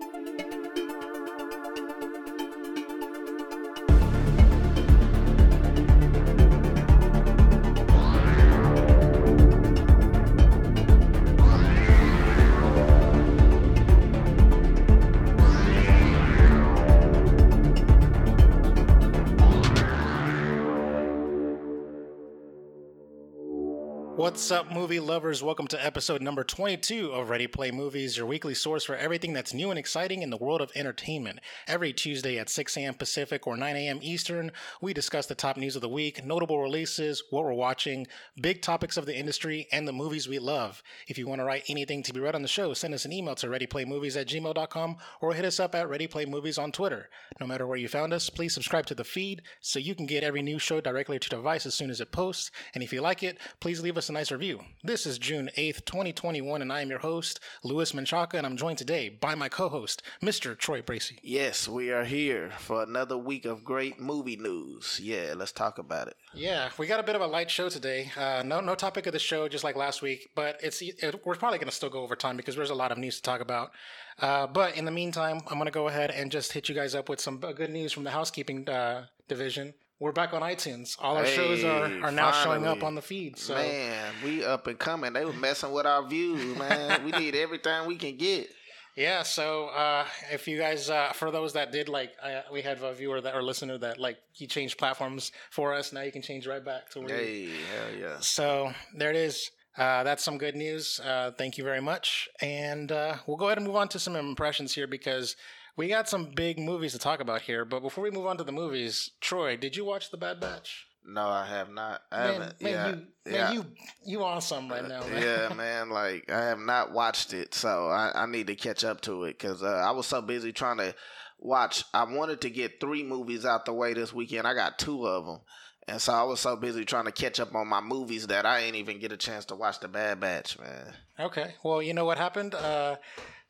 Thank you. What's up, movie lovers? Welcome to episode number 22 of Ready Play Movies, your weekly source for everything that's new and exciting in the world of entertainment. Every Tuesday at 6 a.m. Pacific or 9 a.m. Eastern, we discuss the top news of the week, notable releases, what we're watching, big topics of the industry, and the movies we love. If you want to write anything to be read on the show, send us an email to readyplaymovies at gmail.com or hit us up at Ready Play Movies on Twitter. No matter where you found us, please subscribe to the feed so you can get every new show directly to your device as soon as it posts. And if you like it, please leave us a nice review. This is June 8th, 2021, and I am your host, Louis Menchaca, and I'm joined today by my co host, Mr. Troy Bracey. Yes, we are here for another week of great movie news. Yeah, let's talk about it. Yeah, we got a bit of a light show today. Uh, no, no topic of the show, just like last week, but it's it, we're probably going to still go over time because there's a lot of news to talk about. Uh, but in the meantime, I'm going to go ahead and just hit you guys up with some uh, good news from the housekeeping uh, division we're back on iTunes. All our hey, shows are, are now finally. showing up on the feed. So man, we up and coming. They were messing with our views, man. we need everything we can get. Yeah, so uh, if you guys, uh, for those that did like, uh, we had a viewer that or listener that like he changed platforms for us. Now you can change right back to where. Hey, hell yeah! So there it is. Uh, that's some good news. Uh, thank you very much, and uh, we'll go ahead and move on to some impressions here because we got some big movies to talk about here, but before we move on to the movies, Troy, did you watch The Bad Batch? No, I have not. I man, haven't. Man, yeah, you, yeah. Man, you you on some right now, man. Yeah, man. Like I have not watched it, so I, I need to catch up to it because uh, I was so busy trying to watch. I wanted to get three movies out the way this weekend. I got two of them, and so I was so busy trying to catch up on my movies that I ain't even get a chance to watch The Bad Batch, man. Okay. Well, you know what happened? Uh,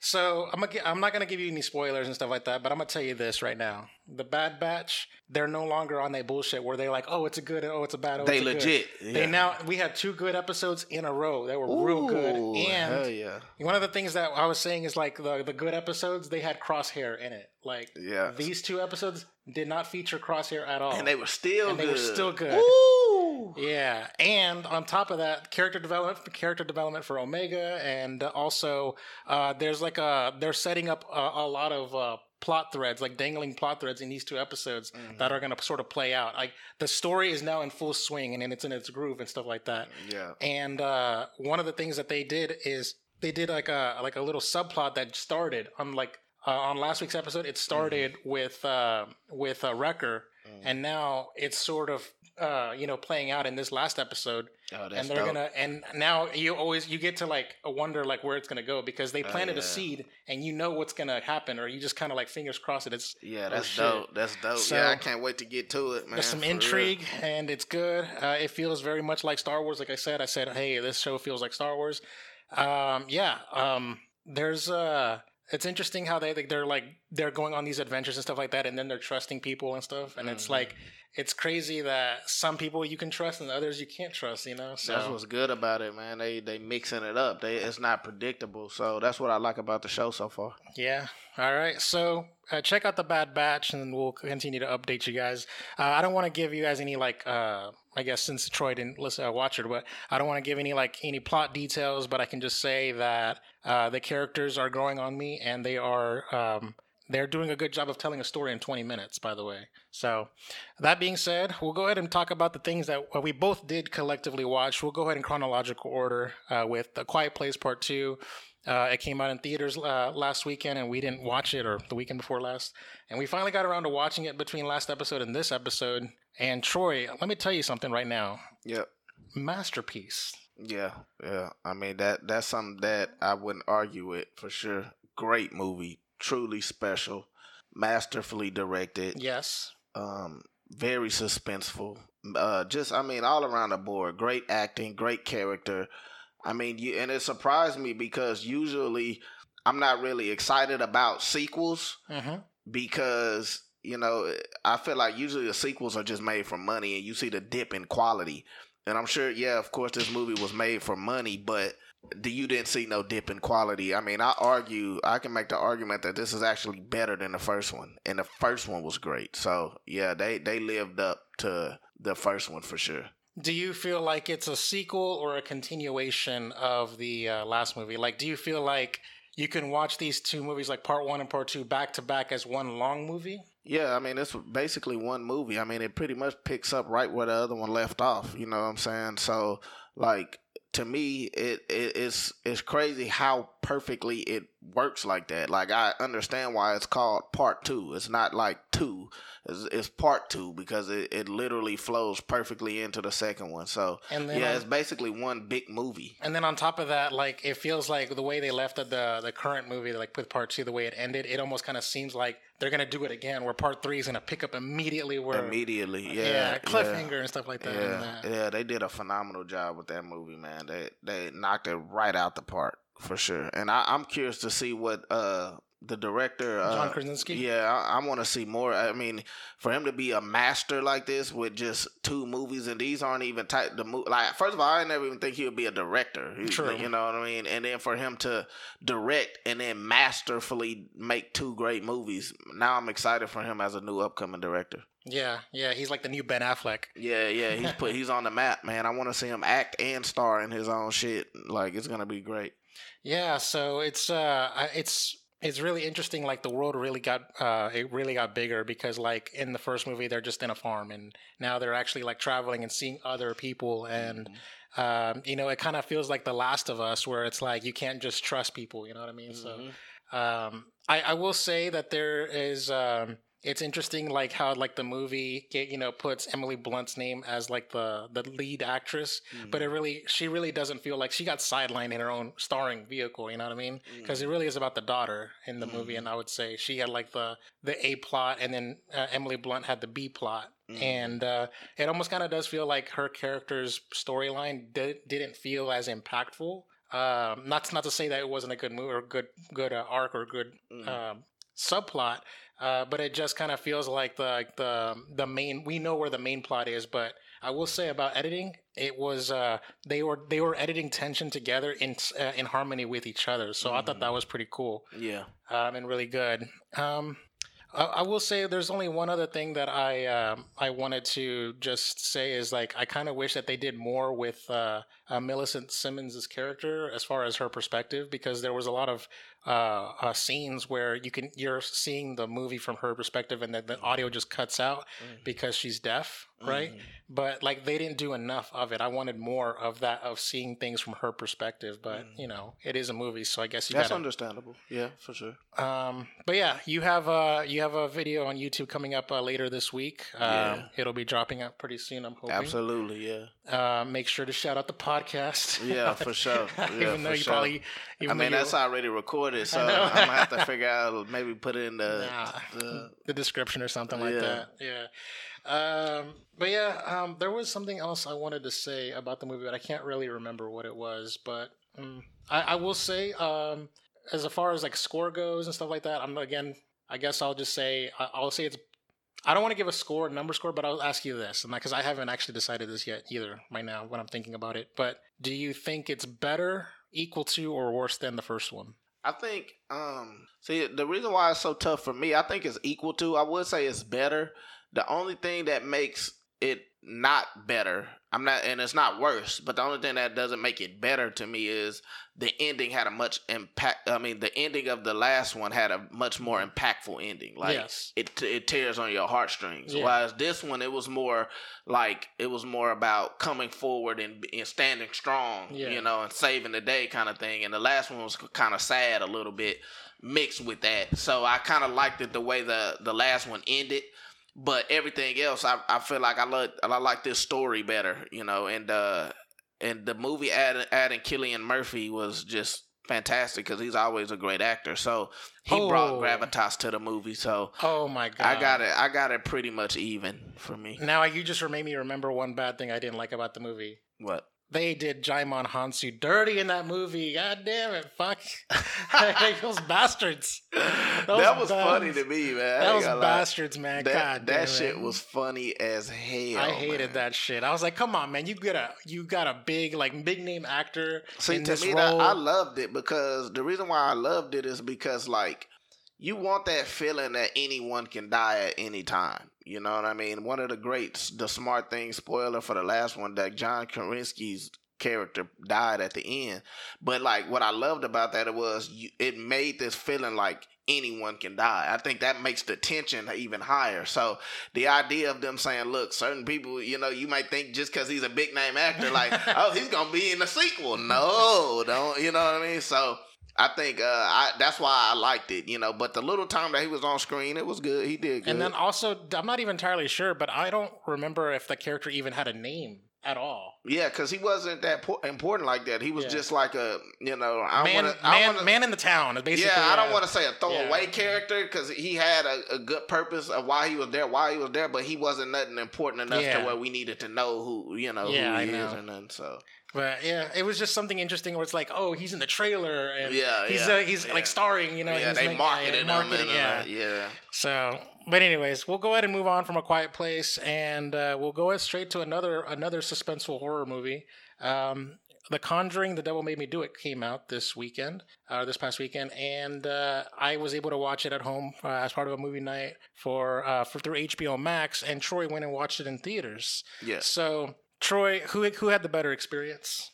so I'm gonna, I'm not gonna give you any spoilers and stuff like that, but I'm gonna tell you this right now: the Bad Batch, they're no longer on that bullshit where they're like, oh, it's a good, oh, it's a bad. Oh, they legit. Yeah. They now we had two good episodes in a row that were Ooh, real good, and yeah. one of the things that I was saying is like the the good episodes they had Crosshair in it. Like yeah. these two episodes did not feature Crosshair at all, and they were still and good. they were still good. Ooh. Yeah, and on top of that, character development, character development for Omega, and also uh, there's like a they're setting up a, a lot of uh, plot threads, like dangling plot threads in these two episodes mm-hmm. that are going to sort of play out. Like the story is now in full swing and, and it's in its groove and stuff like that. Yeah. And uh, one of the things that they did is they did like a like a little subplot that started on like uh, on last week's episode. It started mm-hmm. with uh, with uh, Wrecker, mm. and now it's sort of uh, you know playing out in this last episode. Oh, and they're dope. gonna and now you always you get to like wonder like where it's gonna go because they oh, planted yeah. a seed and you know what's gonna happen or you just kind of like fingers crossed it. It's yeah, oh, that's oh, dope. That's dope. So, yeah, I can't wait to get to it, man. There's some intrigue real. and it's good. Uh, it feels very much like Star Wars. Like I said, I said, hey, this show feels like Star Wars. Um, yeah. Um, there's uh it's interesting how they they're like they're going on these adventures and stuff like that and then they're trusting people and stuff and mm-hmm. it's like it's crazy that some people you can trust and others you can't trust you know? So that's what's good about it man. They they mixing it up. They it's not predictable. So that's what i like about the show so far. Yeah. All right. So uh, check out the bad batch and we'll continue to update you guys. Uh, i don't want to give you guys any like uh I guess since Troy didn't listen, uh, watch it, but I don't want to give any like any plot details. But I can just say that uh, the characters are growing on me, and they are um, they're doing a good job of telling a story in 20 minutes. By the way, so that being said, we'll go ahead and talk about the things that we both did collectively watch. We'll go ahead in chronological order uh, with The Quiet Place Part Two. Uh, it came out in theaters uh, last weekend, and we didn't watch it, or the weekend before last. And we finally got around to watching it between last episode and this episode. And Troy, let me tell you something right now. Yep. Masterpiece. Yeah, yeah. I mean that that's something that I wouldn't argue with for sure. Great movie, truly special, masterfully directed. Yes. Um, very suspenseful. Uh, just I mean, all around the board, great acting, great character. I mean, you and it surprised me because usually I'm not really excited about sequels mm-hmm. because you know I feel like usually the sequels are just made for money, and you see the dip in quality. And I'm sure, yeah, of course, this movie was made for money, but do you didn't see no dip in quality. I mean, I argue, I can make the argument that this is actually better than the first one, and the first one was great. So yeah, they they lived up to the first one for sure. Do you feel like it's a sequel or a continuation of the uh, last movie? Like, do you feel like you can watch these two movies, like part one and part two, back to back as one long movie? Yeah, I mean it's basically one movie. I mean it pretty much picks up right where the other one left off. You know what I'm saying? So like to me, it, it it's it's crazy how perfectly it works like that. Like I understand why it's called part two. It's not like two. It's, it's part two because it, it literally flows perfectly into the second one. So And then yeah, it's basically one big movie. And then on top of that, like it feels like the way they left the the, the current movie, like with part two, the way it ended, it almost kind of seems like they're gonna do it again, where part three is gonna pick up immediately where Immediately, yeah, yeah, cliffhanger and stuff like that. and Yeah, that. yeah, they did a phenomenal job with that movie, man. They they knocked it right out the park for sure. And I, I'm curious to see what uh the director uh, John Krasinski? Yeah, I, I want to see more. I mean, for him to be a master like this with just two movies, and these aren't even type the movie. like. First of all, I never even think he would be a director. He- True. You know what I mean? And then for him to direct and then masterfully make two great movies, now I'm excited for him as a new upcoming director. Yeah, yeah, he's like the new Ben Affleck. Yeah, yeah, he's put he's on the map, man. I want to see him act and star in his own shit. Like it's gonna be great. Yeah, so it's uh it's it's really interesting like the world really got uh it really got bigger because like in the first movie they're just in a farm and now they're actually like traveling and seeing other people and um you know it kind of feels like the last of us where it's like you can't just trust people, you know what I mean? So Mhm. um I I will say that there is um it's interesting like how like the movie you know puts Emily Blunt's name as like the the lead actress but it really she really doesn't feel like she got sidelined in her own starring vehicle you know what i mean? Because it really is about the daughter in the movie and i would say she had like the the a plot and then uh, emily blunt had the b plot Mhm. and uh, it almost kind of does feel like her character's storyline di- didn't feel as impactful. Um, not not to say that it wasn't a good movie or good good uh, arc or good Mhm. um, subplot uh, but it just kind of feels like the like the the main we know where the main plot is but I will say about editing, it was uh, they were they were editing tension together in uh, in harmony with each other. So I thought that was pretty cool yeah. um, and really good. Um, I, I will say there's only one other thing that I um, I wanted to just say is like I kind of wish that they did more with uh, uh, Millicent Simmonds' character as far as her perspective because there was a lot of uh, uh, scenes where you can you're seeing the movie from her perspective and then the audio just cuts out because she's deaf, right? Mhm. But like they didn't do enough of it. I wanted more of that of seeing things from her perspective. But Mm. you know, it is a movie, so I guess you That's gotta. understandable. Yeah, for sure. Um, but yeah, you have uh you have a video on YouTube coming up uh, later this week. Um, Yeah. it'll be dropping out pretty soon. I'm hoping. Absolutely. Yeah. Uh, make sure to shout out the podcast. Yeah, for sure. Yeah, even though you sure. probably, even I mean, that's already recorded, so. I'm gonna have to figure out maybe put it in the, Nah. the the description or something like Yeah. that. Yeah. Um, but yeah, um, there was something else I wanted to say about the movie, but I can't really remember what it was. But um, I, I will say, um, as far as like score goes and stuff like that, I'm again, I guess I'll just say, I- I'll say it's. I don't want to give a score, a number score, but I'll ask you this, and because I haven't actually decided this yet either, right now when I'm thinking about it. But do you think it's better, equal to, or worse than the first one? I think um see the reason why it's so tough for me, I think it's equal to. I would say it's better. The only thing that makes it not better, I'm not and it's not worse, but the only thing that doesn't make it better to me is the ending had a much impact I mean the ending of the last one had a much more impactful ending. Like yes. it it tears on your heartstrings. Yeah. Whereas this one, it was more like it was more about coming forward and, and standing strong, Yeah. you know, and saving the day kind of thing. And the last one was kind of sad a little bit mixed with that. So I kind of liked it the way the the last one ended. But everything else, I, I feel like I love I like this story better, you know, and uh and the movie adding adding Cillian Murphy was just fantastic because he's always a great actor. So he brought Oh. gravitas to the movie. So Oh my god! I got it. I got it pretty much even for me. Now you just made me remember one bad thing I didn't like about the movie. What? They did Djimon Hounsou dirty in that movie. God damn it, fuck those bastards. Those that was funny to me, man. That was bastards, man. That, God that shit it. was funny as hell. I hated man. that shit. I was like, come on, man. You got a you got a big like big name actor See, in to this me, role. that, I loved it because the reason why I loved it is because like you want that feeling that anyone can die at any time. You know what I mean? One of the great, the smart thing, spoiler for the last one, that John Krasinski's character died at the end. But like what I loved about that it was you, it made this feeling like anyone can die. I think that makes the tension even higher. So the idea of them saying, "Look, certain people, you know, you might think just because he's a big name actor, like, oh, he's gonna be in the sequel." No, don't. You know what I mean? So. I think uh, I, that's why I liked it, you know. But the little time that he was on screen, it was good. He did good. and then also, I'm not even entirely sure, but I don't remember if the character even had a name at all. yeah, because he wasn't that po- important like that. He was Yeah. just like a, you know, I man, want to, I man, want man in the town. Basically, yeah, I don't want to say a throwaway yeah. character because he had a, a good purpose of why he was there, why he was there, but he wasn't nothing important enough Yeah. to where we needed to know who, you know, who I he is know. or nothing. So But yeah, it was just something interesting where it's like, oh, he's in the trailer and Yeah, he's yeah, uh, he's yeah. like starring, you know. yeah, they like, marketed yeah, him and, yeah. uh, yeah. So, but anyways, we'll go ahead and move on from a quiet place, and uh, we'll go straight to another another suspenseful horror movie. Um, the Conjuring: The Devil Made Me Do It came out this weekend, uh, this past weekend, and uh, I was able to watch it at home uh, as part of a movie night for uh, for through HBO Max, and Troy went and watched it in theaters. Yes. So, Troy, who who had the better experience?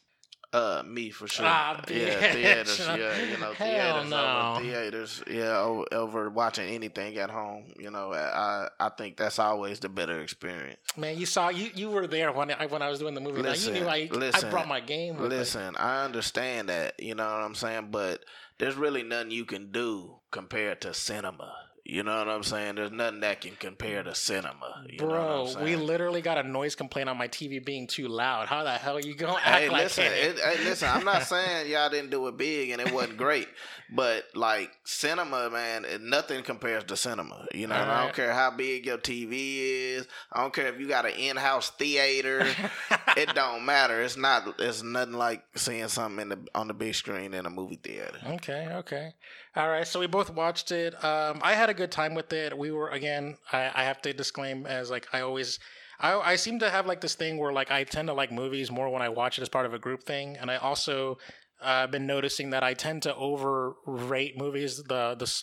Uh, me for sure. Ah, yeah, theaters. Yeah, you know, Hell theaters no. over theaters. Yeah, over, watching anything at home. You know, I I think that's always the better experience. Man, you saw you you were there when I when I was doing the movie. Listen, now, you knew I listen, I brought my game. Me. Listen, I understand that. You know what I'm saying, but there's really nothing you can do compared to cinema. You know what I'm saying? There's nothing that can compare to cinema. You know what Bro, we literally got a noise complaint on my TV being too loud. How the hell are you gonna act Hey, like listen, it? hey, listen. I'm not saying y'all didn't do it big and it wasn't great, but like cinema, man, nothing compares to cinema. You know, and I don't care how big your TV is. I don't care if you got an in-house theater. it don't matter. It's not. It's nothing like seeing something in the on the big screen in a movie theater. Okay, okay. All right, so we both watched it. Um, I had a good time with it. We were again. I, I have to disclaim as like I always. I, I seem to have like this thing where like I tend to like movies more when I watch it as part of a group thing, and I also uh, I've been noticing that I tend to overrate movies. The the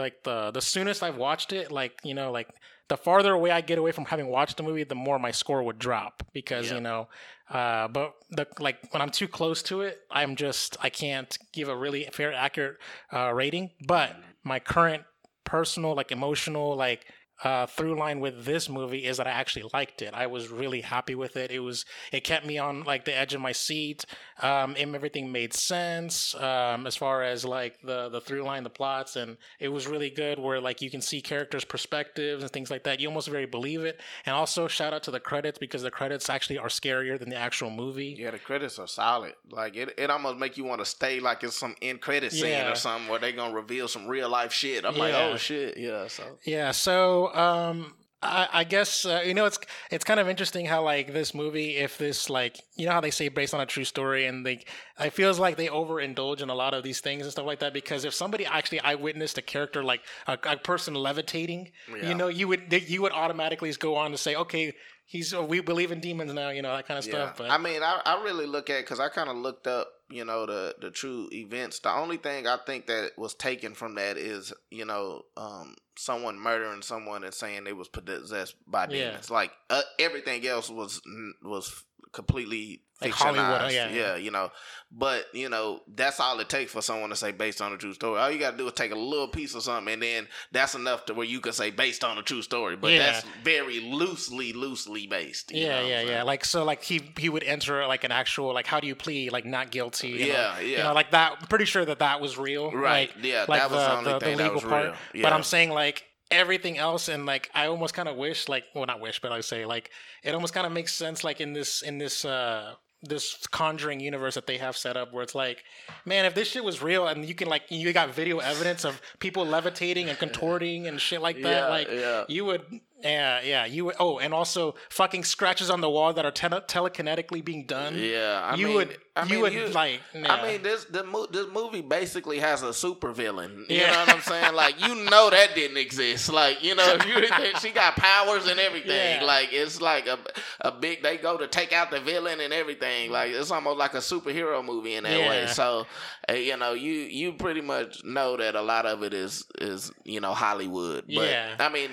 like the the soonest I've watched it, like you know, like the farther away I get away from having watched the movie, the more my score would drop because Yeah. you know. Uh, but the like when I'm too close to it, I'm just I can't give a really fair, accurate uh, rating. But my current personal, like emotional, like uh, through line with this movie is that I actually liked it. I was really happy with it. It was it kept me on like the edge of my seat. Um, and everything made sense um, as far as like the the through line, the plots, and it was really good. Where like you can see characters' perspectives and things like that. You almost very believe it. And also shout out to the credits because the credits actually are scarier than the actual movie. Yeah, the credits are solid. Like it, it almost make you want to stay like it's some end credit scene Yeah. or something where they gonna reveal some real life shit. I'm like, oh shit, yeah. So Yeah, so um I, I guess uh, you know it's it's kind of interesting how like this movie, if this like you know how they say based on a true story, and they it feels like they overindulge in a lot of these things and stuff like that. Because if somebody actually eyewitnessed a character like a, a person levitating, Yeah. you know, you would you would automatically go on to say, okay, he's we believe in demons now, you know that kind of yeah. stuff. But I mean, I, I really look at because I kind of looked up, you know, the the true events. The only thing I think that was taken from that is, you know, um, someone murdering someone and saying they was possessed by Yeah. demons. Like uh, everything else was was completely Like fictionized. Yeah, yeah, yeah. you know. But you know, that's all it takes for someone to say based on a true story. All you got to do is take a little piece of something, and then that's enough to where you can say based on a true story. But Yeah. that's very loosely, loosely based. you know yeah, yeah, yeah. Like so, like he he would enter like an actual like how do you plead like not guilty? you know? Yeah, You yeah. know, like that. I'm pretty sure that that was real. Right, Like, yeah, like that was the only thing that was real. But I'm saying like everything else, and like I almost kind of wish like well not wish, but I say like it almost kind of makes sense like in this in this uh this conjuring universe that they have set up where it's like man if this shit was real and you can like you got video evidence of people levitating and contorting and shit like that Yeah, like yeah. you would Yeah, yeah. You would- oh, and also fucking scratches on the wall that are tele- telekinetically being done. Yeah, I you mean, would I you mean, would you- like. I mean, this the mo- this movie basically has a super villain. You Yeah. know what I'm saying? Like, you know that didn't exist. Like, you know, you she got powers and everything. Yeah. Like, it's like a a big. They go to take out the villain and everything. Like, it's almost like a superhero movie in that way. So, uh, you know, you you pretty much know that a lot of it is is you know Hollywood. But Yeah. I mean.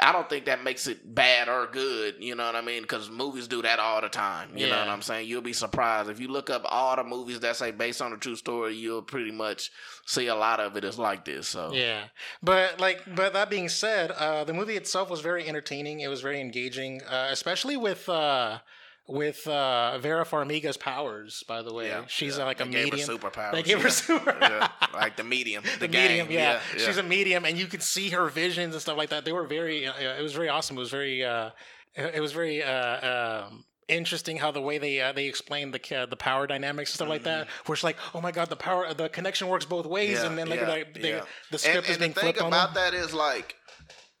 I don't think that makes it bad or good, you know what I mean? Because movies do that all the time. You know what I'm saying? You'll be surprised if you look up all the movies that say based on a true story. You'll pretty much see a lot of it is like this. So Yeah, but like, but that being said, uh, the movie itself was very entertaining. It was very engaging, uh, especially with uh, with uh, Vera Farmiga's powers. By the way, Yeah, she's yeah. uh, like a They gave her medium. superpowers, They gave her yeah. super. yeah, like the medium, the, the medium, yeah. She's a medium, and you could see her visions and stuff like that. They were very. Uh, it was very awesome. It was very. Uh, it was very. Uh, um, Interesting how the way they uh, they explained the ca- the power dynamics and stuff like that, where it's like, oh my god, the power the connection works both ways, Mm-hmm. Yeah, and then like, yeah, like, they, yeah. the script and, is and being the thing flipped on about that is like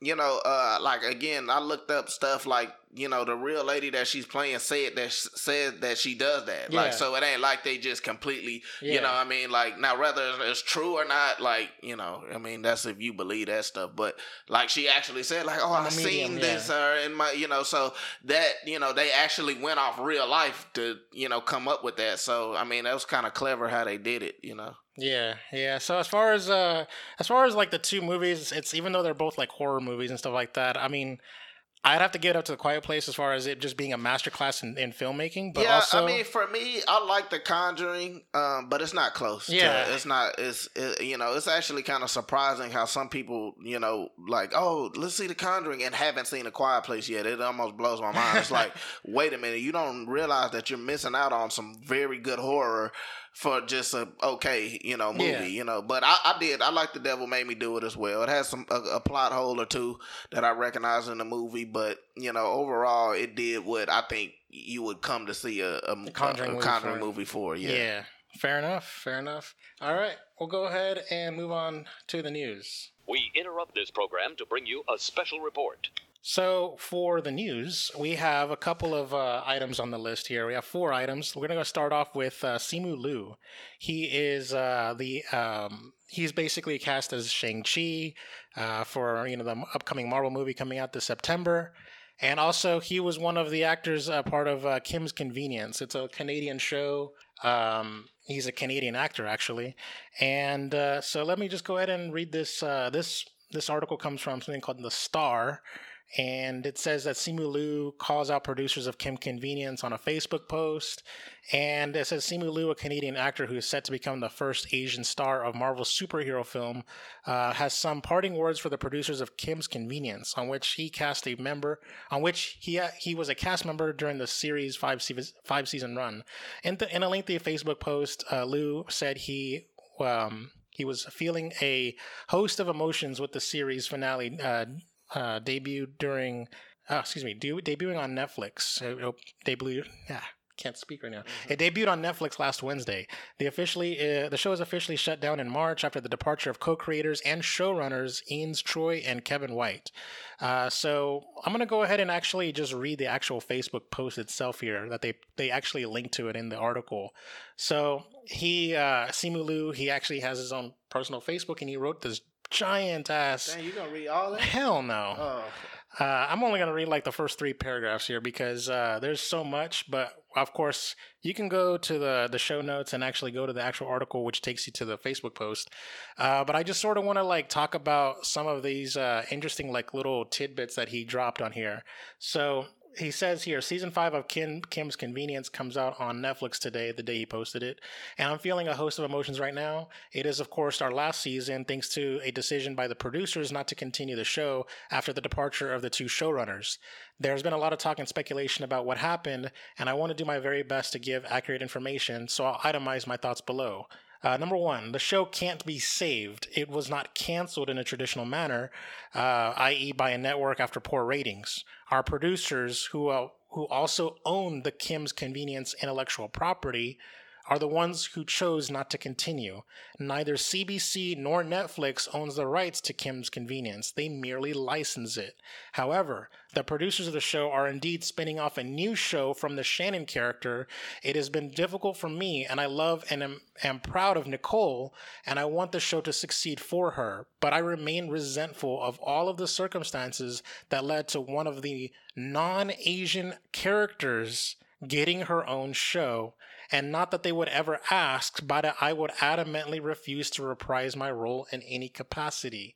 you know uh like again i looked up stuff like you know the real lady that she's playing said that said that she does that Yeah. like so it ain't like they just completely Yeah. you know what i mean like now whether it's true or not like you know i mean that's if you believe that stuff but like she actually said like oh i medium, seen this uh in my you know so that you know they actually went off real life to you know come up with that so i mean that was kind of clever how they did it you know Yeah, yeah. So as far as uh as far as like the two movies, it's even though they're both like horror movies and stuff like that. I mean, I'd have to give it up to the Quiet Place as far as it just being a masterclass in, in filmmaking. But yeah, also, I mean, for me, I like The Conjuring, um, but it's not close. to- Yeah. it's not. It's it, you know, it's actually kind of surprising how some people, you know, like, oh, let's see The Conjuring and haven't seen The Quiet Place yet. It almost blows my mind. It's like, wait a minute, you don't realize that you're missing out on some very good horror for just a okay, you know, movie, Yeah. you know. But I, I did. I like The Devil Made Me Do It as well. It has some a, a plot hole or two that I recognize in the movie, but you know, overall, it did what I think you would come to see a, a, Conjuring a, movie Conjuring for. movie for. yeah. Yeah. fair enough, fair enough. All right, we'll go ahead and move on to the news. We interrupt this program to bring you a special report. So for the news, we have a couple of uh, items on the list here. We have four items. We're gonna start off with uh, Simu Liu. He is uh, the um, he's basically cast as Shang Chi uh, for you know the upcoming Marvel movie coming out this September. And also, he was one of the actors uh, part of uh, Kim's Convenience. It's a Canadian show. Um, he's a Canadian actor, actually. And so, let me just go ahead and read this. This this article comes from something called The Star, and it says that Simu Liu calls out producers of Kim Convenience on a Facebook post. And it says Simu Liu, a Canadian actor who is set to become the first Asian star of Marvel's superhero film, uh, has some parting words for the producers of Kim's Convenience, on which he cast a member, on which he he was a cast member during the series five se- five season run. In, the, in a lengthy Facebook post, uh, Liu said he. Um, he was feeling a host of emotions with the series finale uh, uh, debuted during, uh, excuse me, de- debuting on Netflix. Oh, debuted, yeah, can't speak right now. It debuted on Netflix last Wednesday. The officially, uh, the show is officially shut down in March after the departure of co-creators and showrunners Ins Choi and Kevin White. Uh, so I'm gonna go ahead and actually just read the actual Facebook post itself here that they they actually link to it in the article. So he uh, Simu Liu, he actually has his own personal Facebook and he wrote this giant ass. Dang, you gonna read all that? Hell no. Oh, Uh, I'm only going to read like the first three paragraphs here because uh, there's so much. But of course, you can go to the, the show notes and actually go to the actual article, which takes you to the Facebook post. Uh, but I just sort of want to like talk about some of these uh, interesting like little tidbits that he dropped on here. So he says here, season five of Kim, Kim's Convenience comes out on Netflix today, the day he posted it. And I'm feeling a host of emotions right now. It is, of course, our last season, thanks to a decision by the producers not to continue the show after the departure of the two showrunners. There's been a lot of talk and speculation about what happened, and I want to do my very best to give accurate information, so I'll itemize my thoughts below. Uh, number one, the show can't be saved. It was not canceled in a traditional manner, uh, i.e., by a network after poor ratings. Our producers, who uh, who also own the Kim's Convenience intellectual property, are the ones who chose not to continue. Neither CBC nor Netflix owns the rights to Kim's Convenience, they merely license it. However, the producers of the show are indeed spinning off a new show from the Shannon character. It has been difficult for me, and I love and am, am proud of Nicole, and I want the show to succeed for her, but I remain resentful of all of the circumstances that led to one of the non Asian characters getting her own show. And not that they would ever ask, but I would adamantly refuse to reprise my role in any capacity.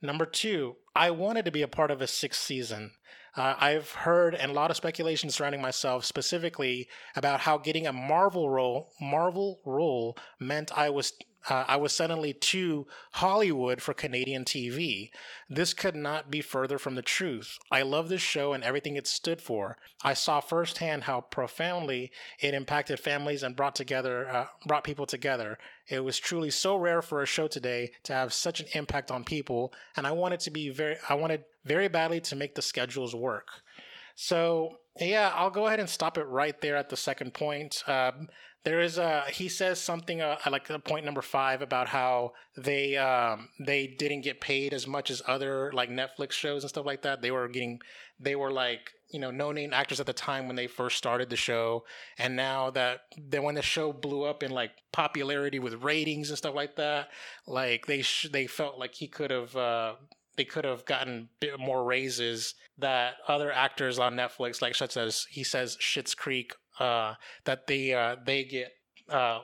Number two, I wanted to be a part of a sixth season. Uh, I've heard and a lot of speculation surrounding myself, specifically about how getting a Marvel role, Marvel role, meant I was uh, I was suddenly to Hollywood for Canadian TV. This could not be further from the truth. I love this show and everything it stood for. I saw firsthand how profoundly it impacted families and brought together, uh, brought people together. It was truly so rare for a show today to have such an impact on people, and I wanted to be very, I wanted very badly to make the schedules work. So yeah, I'll go ahead and stop it right there at the second point. Um, there is a he says something uh, like point number five about how they um, they didn't get paid as much as other like Netflix shows and stuff like that. They were getting they were like you know no name actors at the time when they first started the show, and now that then when the show blew up in like popularity with ratings and stuff like that, like they sh- they felt like he could have. Uh, they could have gotten bit more raises that other actors on Netflix, like such as he says Schitt's Creek uh, that they uh, they get uh,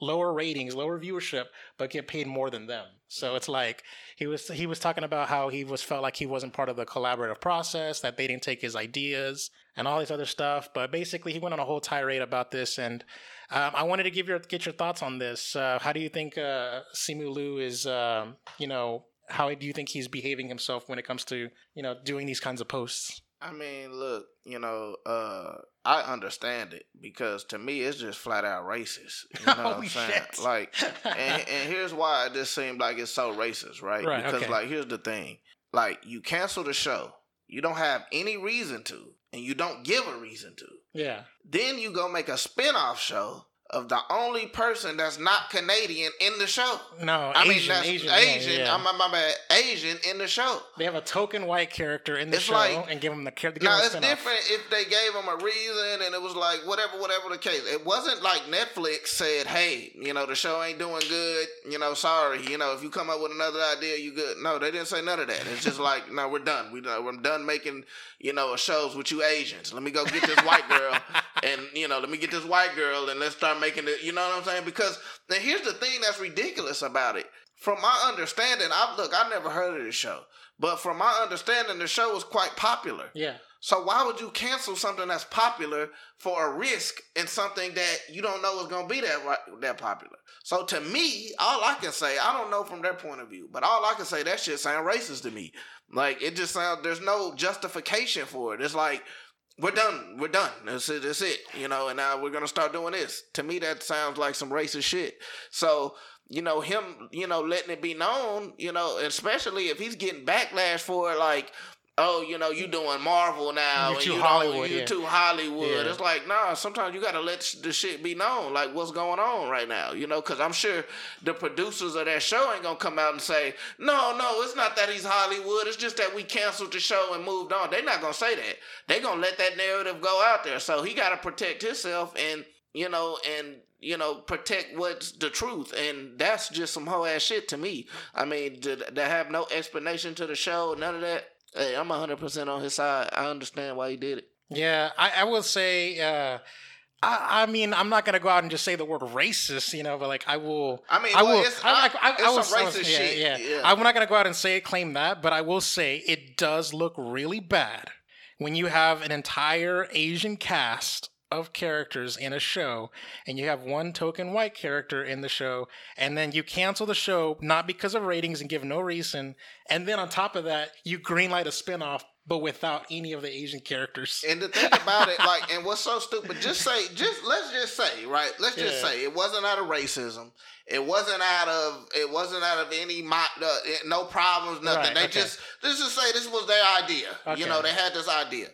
lower ratings, lower viewership, but get paid more than them. So it's like he was he was talking about how he was felt like he wasn't part of the collaborative process, that they didn't take his ideas and all this other stuff. But basically, he went on a whole tirade about this, and um, I wanted to give your get your thoughts on this. Uh, how do you think uh, Simu Liu is? Um, you know, how do you think he's behaving himself when it comes to you know doing these kinds of posts? I mean, look, you know, uh, I understand it because to me it's just flat out racist. You know what I'm saying? Shit. Like, and, and, here's why this seemed like it's so racist, right? right because okay. like, here's the thing: like, you cancel the show, you don't have any reason to, and you don't give a reason to. Yeah. Then you go make a spin-off show of the only person that's not Canadian in the show. No, I Asian, mean that's Asian. Asian yeah, yeah. I'm, my bad, Asian in the show. They have a token white character in the it's show like, and give them the character. Now it's different if they gave them a reason and it was like whatever, whatever the case. It wasn't like Netflix said, "Hey, you know the show ain't doing good. You know, sorry. You know, if you come up with another idea, you good." No, they didn't say none of that. It's just like, no, we're done. We we're done making you know shows with you Asians. Let me go get this white girl and you know let me get this white girl and let's start making it. You know what I'm saying? Because now here's the thing that's ridiculous about it. From my understanding, I look, I never heard of this show, but from my understanding, the show was quite popular. Yeah. So why would you cancel something that's popular for a risk in something that you don't know is going to be that that popular? So to me, all I can say, I don't know from their point of view, but all I can say that shit sound racist to me. Like it just sounds there's no justification for it. It's like we're done. We're done. That's it. That's it. You know, and now we're gonna start doing this. To me, that sounds like some racist shit. So, you know, him, you know, letting it be known, you know, especially if he's getting backlash for it, like, oh, you know, you doing Marvel now, you're and too you Hollywood, you yeah. too Hollywood. Yeah. It's like, nah. Sometimes you gotta let the shit be known, like what's going on right now, you know? Because I'm sure the producers of that show ain't gonna come out and say, no, no, it's not that he's Hollywood. It's just that we canceled the show and moved on. They're not gonna say that. They're gonna let that narrative go out there. So he gotta protect himself and you know and you know, protect what's the truth. And that's just some whole ass shit to me. I mean, to, to have no explanation to the show, none of that. Hey, I'm 100% on his side. I understand why he did it. Yeah, I, I will say, uh, I, I, mean, I'm not gonna go out and just say the word racist, you know, but like I will. I mean, I will. It's, I, I, it's I will, some racist yeah, shit. Yeah, yeah. I'm not gonna go out and say claim that, but I will say it does look really bad when you have an entire Asian cast of characters in a show and you have one token white character in the show and then you cancel the show not because of ratings and give no reason and then on top of that you greenlight a spinoff but without any of the asian characters and the thing about it like and what's so stupid just say just let's just say right let's just yeah. say it wasn't out of racism it wasn't out of it wasn't out of any uh, no problems nothing right, they okay. just let's just say this was their idea okay. you know they had this idea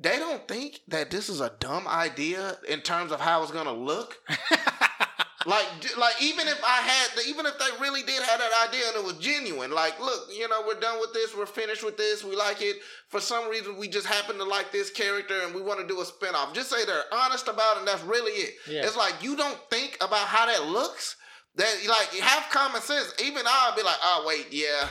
they don't think that this is a dumb idea in terms of how it's gonna look. like, like even if I had, even if they really did have that idea and it was genuine, like, look, you know, we're done with this, we're finished with this, we like it. For some reason, we just happen to like this character and we want to do a spinoff. Just say they're honest about it, and that's really it. Yeah. It's like you don't think about how that looks. That like have common sense. Even I'll be like, oh wait, yeah.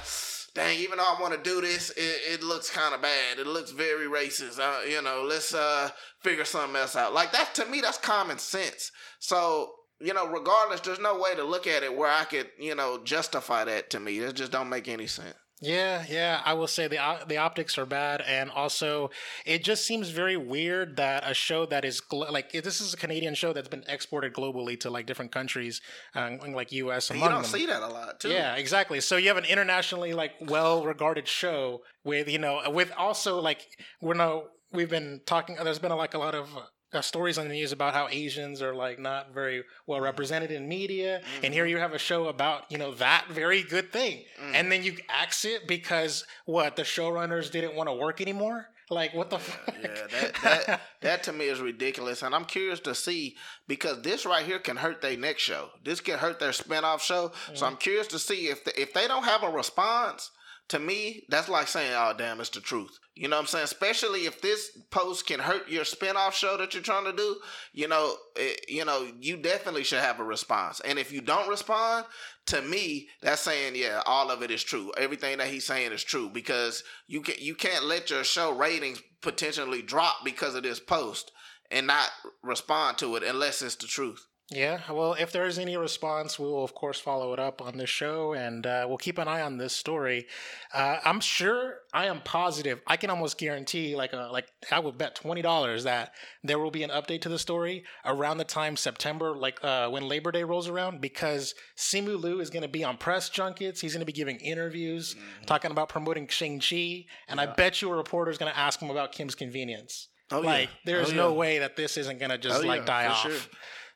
Dang, even though I want to do this, it, it looks kind of bad. It looks very racist. Uh, you know, let's uh figure something else out. Like that to me, that's common sense. So you know, regardless, there's no way to look at it where I could, you know, justify that to me. It just don't make any sense. Yeah, yeah, I will say the the optics are bad, and also it just seems very weird that a show that is glo- like this is a Canadian show that's been exported globally to like different countries, uh, like U.S. You don't them. see that a lot, too. Yeah, exactly. So you have an internationally like well regarded show with you know with also like we're no we've been talking. There's been like a lot of. Uh, stories on the news about how Asians are like not very well mm-hmm. represented in media, and mm-hmm. here you have a show about you know that very good thing, mm-hmm. and then you axe it because what the showrunners didn't want to work anymore. Like what the fuck? Yeah, that, that that to me is ridiculous, and I'm curious to see because this right here can hurt their next show. This can hurt their spinoff show. So I'm curious to see if the, if they don't have a response. To me, that's like saying, "Oh, damn, it's the truth." You know what I'm saying? Especially if this post can hurt your spinoff show that you're trying to do. You know, it, you know, you definitely should have a response. And if you don't respond, to me, that's saying, yeah, all of it is true. Everything that he's saying is true because you can you can't let your show ratings potentially drop because of this post and not respond to it unless it's the truth. Yeah, well, if there is any response, we will of course follow it up on this show, and uh, we'll keep an eye on this story. Uh, I'm sure, I am positive, I can almost guarantee, like a like I would bet twenty dollars that there will be an update to the story around the time September, like uh, when Labor Day rolls around, because Simu Liu is going to be on press junkets. He's going to be giving interviews, talking about promoting Shang Chi, and I bet you a reporter is going to ask him about Kim's Convenience. Oh, yeah. like, there's Oh, no yeah. way that this isn't going to just Oh, like yeah, die off. sure.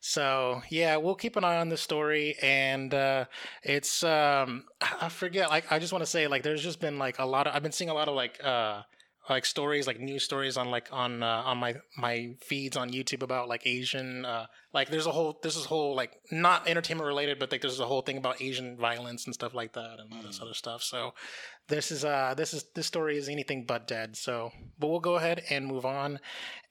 So yeah, we'll keep an eye on the story, and uh, it's um, I forget. Like I just want to say, like there's just been like a lot of I've been seeing a lot of like uh, like stories, like news stories on like on uh, on my my feeds on YouTube about like Asian uh, like there's a whole there's this whole like not entertainment related, but like there's a whole thing about Asian violence and stuff like that and all this other stuff. So this is uh this is this story is anything but dead. So but we'll go ahead and move on,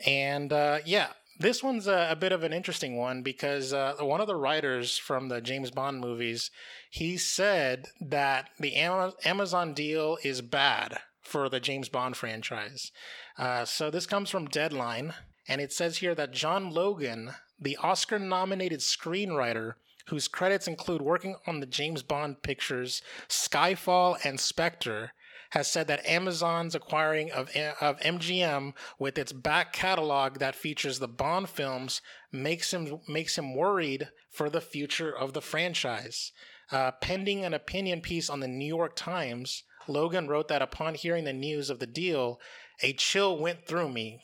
and uh, yeah. This one's a, a bit of an interesting one because uh, one of the writers from the James Bond movies, he said that the Amazon deal is bad for the James Bond franchise. Uh, so this comes from Deadline, and it says here that John Logan, the Oscar-nominated screenwriter whose credits include working on the James Bond pictures Skyfall and Spectre, has said that Amazon's acquiring of, of MGM with its back catalog that features the Bond films makes him makes him worried for the future of the franchise. Uh, pending an opinion piece on the New York Times, Logan wrote that upon hearing the news of the deal, a chill went through me.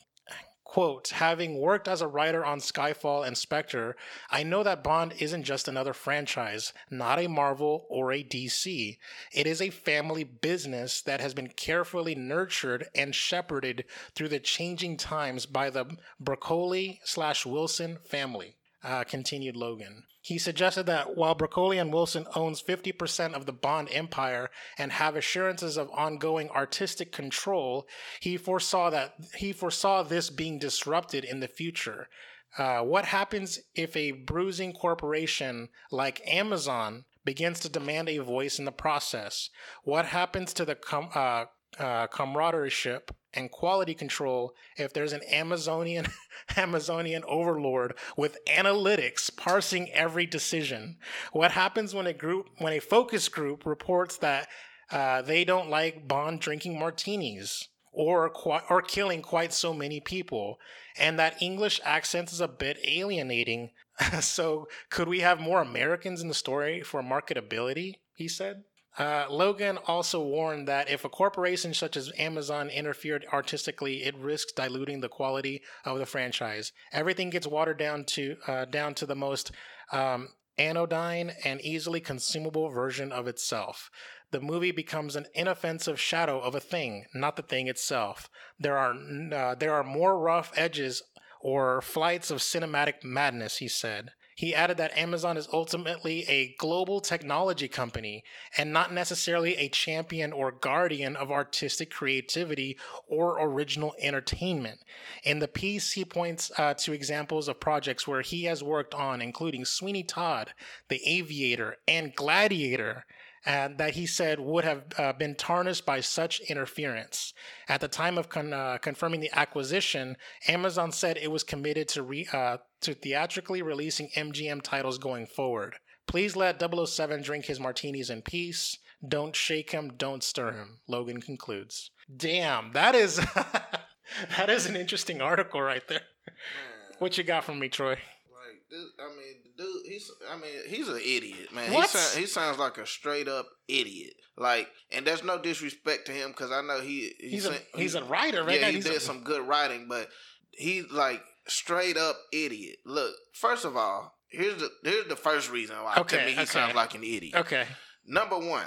Quote, having worked as a writer on Skyfall and Spectre, I know that Bond isn't just another franchise, not a Marvel or a DC. It is a family business that has been carefully nurtured and shepherded through the changing times by the Broccoli slash Wilson family. Uh, continued Logan. He suggested that while Broccoli and Wilson owns 50% of the Bond empire and have assurances of ongoing artistic control, he foresaw that he foresaw this being disrupted in the future. Uh, what happens if a bruising corporation like Amazon begins to demand a voice in the process? What happens to the com- uh, uh, camaraderie and quality control if there's an Amazonian Amazonian overlord with analytics parsing every decision? What happens when a group when a focus group reports that uh, they don't like Bond drinking martinis? Or, qui- or killing quite so many people, and that English accent is a bit alienating. so, could we have more Americans in the story for marketability? He said. Uh, Logan also warned that if a corporation such as Amazon interfered artistically, it risks diluting the quality of the franchise. Everything gets watered down to uh, down to the most um, anodyne and easily consumable version of itself. The movie becomes an inoffensive shadow of a thing, not the thing itself. There are uh, there are more rough edges or flights of cinematic madness, he said. He added that Amazon is ultimately a global technology company and not necessarily a champion or guardian of artistic creativity or original entertainment. In the piece, he points uh, to examples of projects where he has worked on, including Sweeney Todd, The Aviator, and Gladiator and that he said would have uh, been tarnished by such interference. At the time of con- uh, confirming the acquisition, Amazon said it was committed to re- uh, to theatrically releasing MGM titles going forward. Please let 007 drink his martinis in peace. Don't shake him, don't stir him. Logan concludes. Damn, that is that is an interesting article right there. What you got from me, Troy? Like, this, I mean, dude, he's, I mean, he's an idiot, man. What? He, sound, he sounds like a straight up idiot. Like, and there's no disrespect to him because I know he, He's a sa- he's a writer, right? yeah, he He's did a- some good writing, but he's like straight up idiot. Look, first of all, here's the here's the first reason why Okay, to me he okay. sounds like an idiot. Okay. Number one,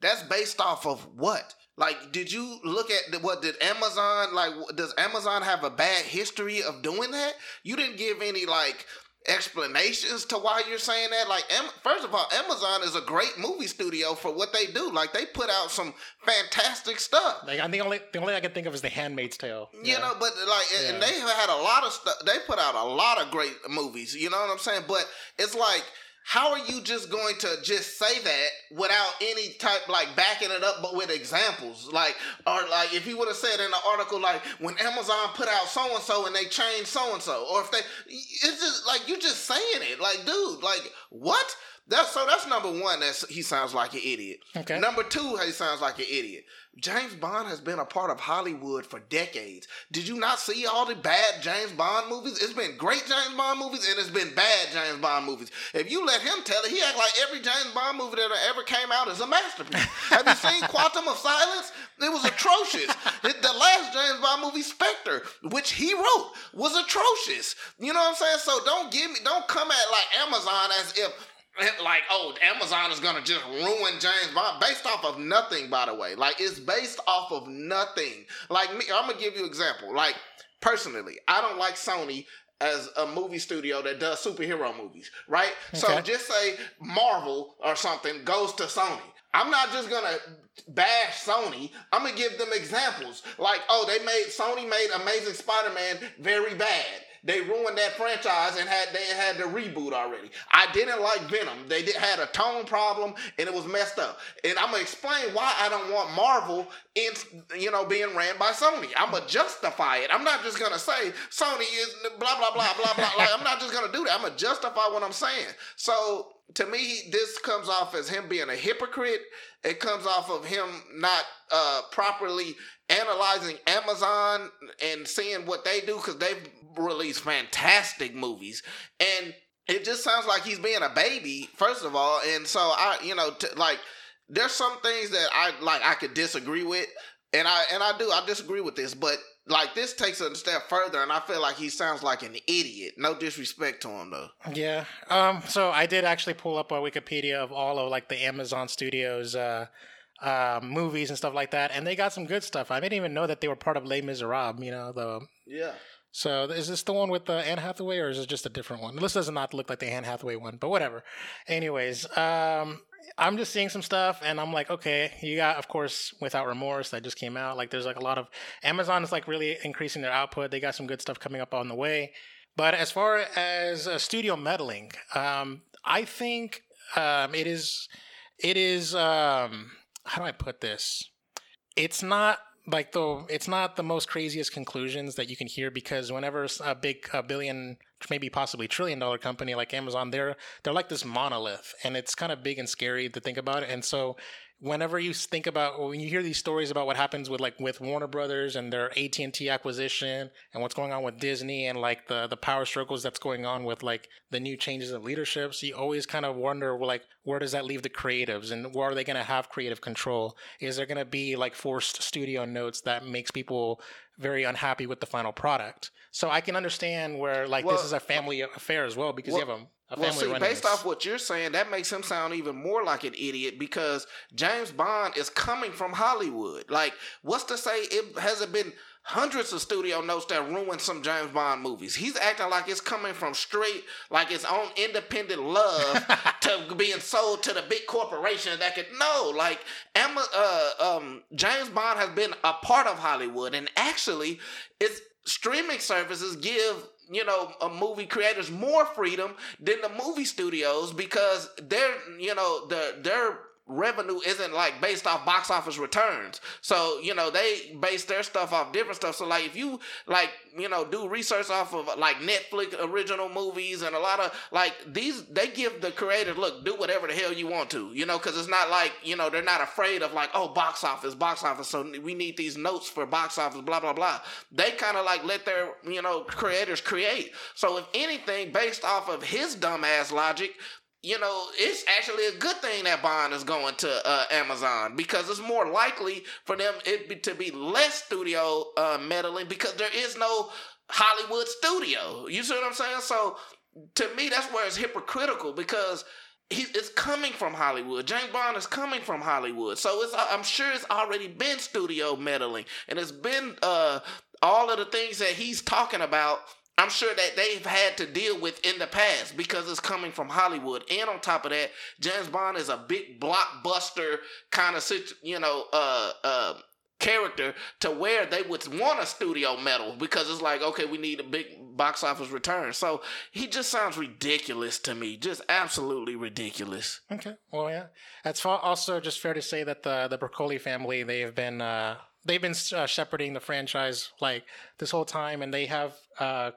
that's based off of what? Like, did you look at the, what did Amazon like? Does Amazon have a bad history of doing that? You didn't give any like explanations to why you're saying that. Like, first of all, Amazon is a great movie studio for what they do. Like, they put out some fantastic stuff. Like I think only the only I can think of is The Handmaid's Tale. You know, but like, and- and they have had a lot of stuff. They put out a lot of great movies. You know what I'm saying? But it's like, how are you just going to just say that without any type like backing it up, but with examples? Like, or like if he would have said in the article, like when Amazon put out so and so and they changed so and so, or if they, it's just like you're just saying it. Like, dude, like what? That's so. That's number one. That's he sounds like an idiot. Okay. Number two, he sounds like an idiot. James Bond has been a part of Hollywood for decades. Did you not see all the bad James Bond movies? It's been great James Bond movies and it's been bad James Bond movies. If you let him tell it, he act like every James Bond movie that ever came out is a masterpiece. Have you seen Quantum of Silence? It was atrocious. It- the last James Bond movie, Spectre, which he wrote, was atrocious. You know what I'm saying? So don't give me, don't come at like Amazon as if like oh amazon is gonna just ruin james bond based off of nothing by the way like it's based off of nothing like me i'm gonna give you an example like personally i don't like sony as a movie studio that does superhero movies right so just say marvel or something goes to sony I'm not just gonna bash Sony. I'm gonna give them examples. Like, oh, they made Sony made Amazing Spider-Man very bad. They ruined that franchise and had they had the reboot already. I didn't like Venom. They did, had a tone problem and it was messed up. And I'm gonna explain why I don't want Marvel in you know being ran by Sony. I'm gonna justify it. I'm not just gonna say Sony is blah blah blah blah blah. like I'm not just gonna do that. I'm gonna justify what I'm saying. So to me, this comes off as him being a hypocrite. It comes off of him not uh, properly analyzing Amazon and seeing what they do because they've released fantastic movies. And it just sounds like he's being a baby, first of all. And so I, you know, t- like there's some things that I like I could disagree with, and I and I do I disagree with this, but like this takes it a step further, and I feel like he sounds like an idiot. No disrespect to him though. Yeah. Um. So I did actually pull up a Wikipedia of all of like the Amazon Studios uh, uh, movies and stuff like that, and they got some good stuff. I didn't even know that they were part of Les Miserables. You know the. Yeah. So is this the one with uh, Anne Hathaway, or is it just a different one? This does not look like the Anne Hathaway one, but whatever. Anyways, um, I'm just seeing some stuff, and I'm like, okay, you got, of course, Without Remorse that just came out. Like, there's like a lot of Amazon is like really increasing their output. They got some good stuff coming up on the way. But as far as uh, studio meddling, um, I think um, it is, it is. Um, how do I put this? It's not like though it's not the most craziest conclusions that you can hear because whenever a big a billion maybe possibly trillion dollar company like Amazon they're they're like this monolith and it's kind of big and scary to think about. It and so whenever you think about when you hear these stories about what happens with like with Warner Brothers and their AT&T acquisition and what's going on with Disney and like the the power struggles that's going on with like the new changes of leaderships you always kind of wonder like where does that leave the creatives and where are they going to have creative control? Is there going to be like forced studio notes that makes people very unhappy with the final product? So i can understand where like Well- this is a family affair as well because you have a Well, see, based off what you're saying, that makes him sound even more like an idiot because James Bond is coming from Hollywood. Like, what's to say it hasn't been hundreds of studio notes that ruined some James Bond movies? He's acting like it's coming from straight, like its own independent love to being sold to the big corporation that could no, like Emma, uh, um, James Bond has been a part of Hollywood, and actually, it's streaming services give you know uh, movie creators more freedom than the movie studios because they're you know the their revenue isn't like based off box office returns. So you know they base their stuff off different stuff. So like if you like you know do research off of like netflix original movies and a lot of like these they give the creators look do whatever the hell you want to you know because it's not like you know they're not afraid of like oh box office box office so we need these notes for box office blah blah blah. They kind of like let their you know creators create. So if anything based off of his dumbass logic you know, it's actually a good thing that Bond is going to uh, Amazon because it's more likely for them it be, to be less studio uh, meddling because there is no Hollywood studio. You see what I'm saying? So to me, that's where it's hypocritical because he, it's coming from Hollywood. James Bond is coming from Hollywood, so it's I'm sure it's already been studio meddling, and it's been uh, all of the things that he's talking about. I'm sure that they've had to deal with in the past because it's coming from Hollywood. And on top of that, James Bond is a big blockbuster kind of you know, uh, uh, character to where they would want a studio meddle because it's like, okay, we need a big box office return. So he just sounds ridiculous to me, just absolutely ridiculous. Okay. Well, yeah. that's also just fair to say that the the Broccoli family they have been uh, they've been uh, shepherding the franchise like this whole time, and they have uh,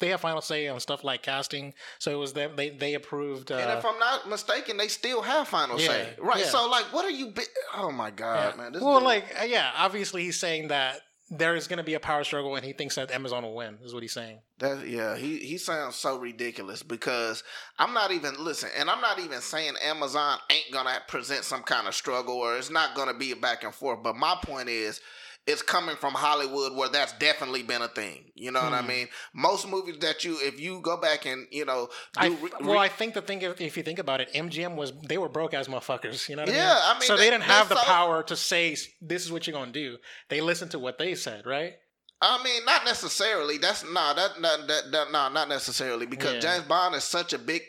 they have final say on stuff like casting. So it was them they they approved. Uh, and if I'm not mistaken, they still have final Yeah, say, right? yeah. So like, what are you? Bi- oh my god, yeah. man! This well, dude- like uh, yeah, obviously he's saying that there is going to be a power struggle, and he thinks that Amazon will win. Is what he's saying. That yeah, he he sounds so ridiculous because I'm not even listen, and I'm not even saying Amazon ain't gonna present some kind of struggle or it's not gonna be a back and forth. But my point is, it's coming from Hollywood where that's definitely been a thing. You know what I Hmm. mean? Most movies that you, if you go back and you know, do I, re- well, I think the thing, if, if you think about it, MGM was they were broke as motherfuckers. You know what Yeah, I mean? I mean, so they, they- didn't have the power to say this is what you're gonna do. They listened to what they said, right? I mean, not necessarily. That's no, that, that, that, that no, not necessarily because Yeah. James Bond is such a big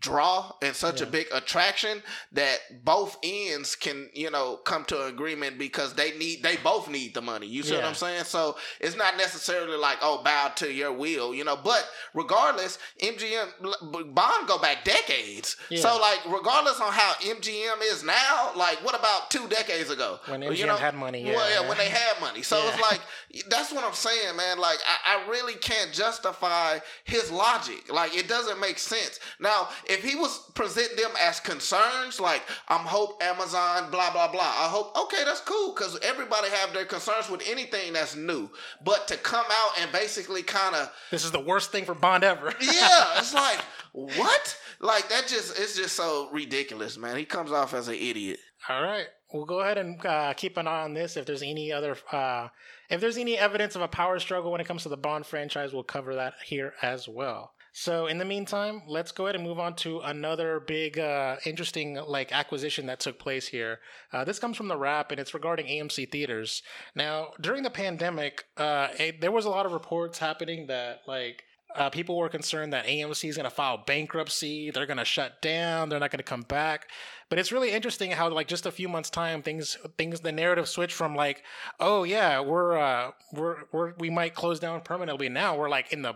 draw and such a big attraction that both ends can you know come to an agreement because they need they both need the money. You see what I'm saying? So it's not necessarily like oh bow to your will, you know. But regardless, MGM Bond go back decades. Yeah. So like regardless on how MGM is now, like what about two decades ago When You MGM had money, well, yeah. yeah, when they had money. So it's like that's what I'm saying, man. Like I, I really can't justify his logic. Like it doesn't make sense. Now, if he was present them as concerns, like I'm hope Amazon, blah blah blah. I hope okay, that's cool because everybody have their concerns with anything that's new. But to come out and basically kind of This is the worst thing for Bond ever. yeah, it's like what? Like that just it's just so ridiculous, man. He comes off as an idiot. All right, we'll go ahead and uh, keep an eye on this. If there's any other, uh, if there's any evidence of a power struggle when it comes to the Bond franchise, we'll cover that here as well. So in the meantime, let's go ahead and move on to another big, uh, interesting like acquisition that took place here. Uh, this comes from the Wrap, and it's regarding AMC theaters. Now, during the pandemic, uh, it, there was a lot of reports happening that like uh, people were concerned that AMC is going to file bankruptcy. They're going to shut down. They're not going to come back. But it's really interesting how, like, just a few months time, things, things, the narrative switched from like, oh yeah, we're, uh, we're, we're, we might close down permanently. Now we're like in the,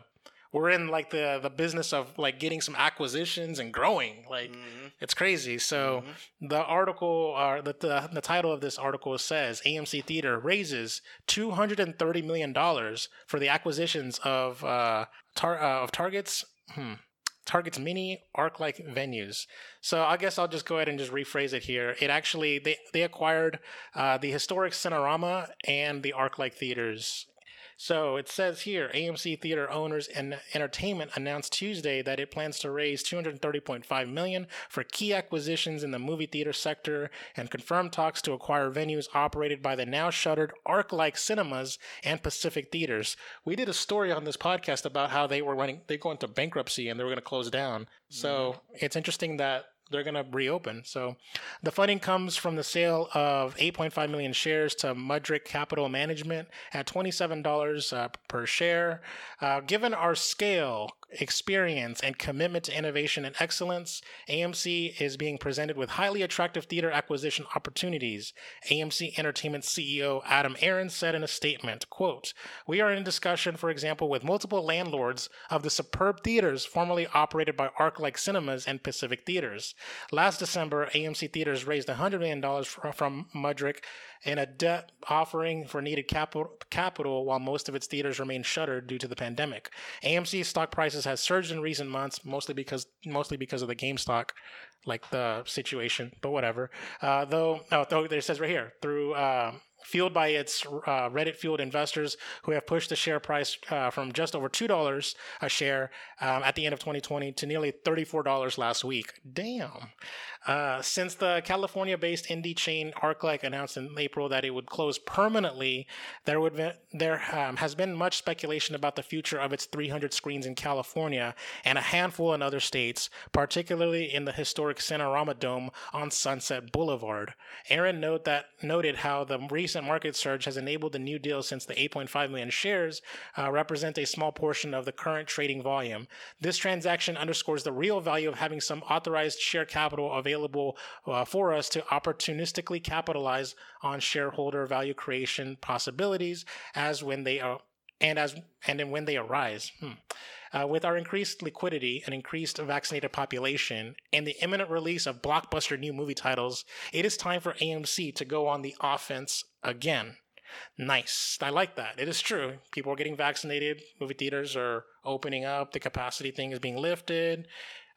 we're in like the the business of like getting some acquisitions and growing. Like, it's crazy. So the article, uh, the, the the title of this article says AMC Theater raises two hundred and thirty million dollars for the acquisitions of uh, tar- uh of Target's hmm, Target's mini ArcLight venues. So I guess I'll just go ahead and just rephrase it here. It actually they they acquired uh, the historic Cinerama and the ArcLight theaters. So it says here AMC Theater Owners and Entertainment announced Tuesday that it plans to raise 230.5 million for key acquisitions in the movie theater sector and confirmed talks to acquire venues operated by the now shuttered ArcLight Cinemas and Pacific Theaters. We did a story on this podcast about how they were running they go into bankruptcy and they were going to close down. So mm-hmm. it's interesting that they're going to reopen. So the funding comes from the sale of 8.5 million shares to Mudrick Capital Management at $27 uh, per share. Uh, given our scale, experience, and commitment to innovation and excellence, AMC is being presented with highly attractive theater acquisition opportunities. AMC Entertainment CEO Adam Aron said in a statement, quote, We are in discussion, for example, with multiple landlords of the superb theaters formerly operated by ArcLight Cinemas and Pacific Theaters. Last December, AMC Theaters raised $100 million from Mudrick in a debt offering for needed capital, capital while most of its theaters remain shuttered due to the pandemic. AMC stock prices has surged in recent months, mostly because mostly because of the GameStop like the situation, but whatever. Uh, though, oh, though it says right here through. Uh, fueled by its uh, Reddit fueled investors who have pushed the share price uh, from just over $2 a share um, at the end of 2020 to nearly $34 last week. Damn. Uh, since the California based indie chain ArcLight announced in April that it would close permanently, there, would be, there um, has been much speculation about the future of its 300 screens in California and a handful in other states, particularly in the historic Cinerama Dome on Sunset Boulevard. Aron note that, noted how the recent market surge has enabled the new deal since the 8.5 million shares uh, represent a small portion of the current trading volume. This transaction underscores the real value of having some authorized share capital available uh, for us to opportunistically capitalize on shareholder value creation possibilities as when they are and as and then when they arise. Hmm. Uh, with our increased liquidity and increased vaccinated population and the imminent release of blockbuster new movie titles, it is time for AMC to go on the offense again. Nice. I like that. It is true. People are getting vaccinated. Movie theaters are opening up. The capacity thing is being lifted.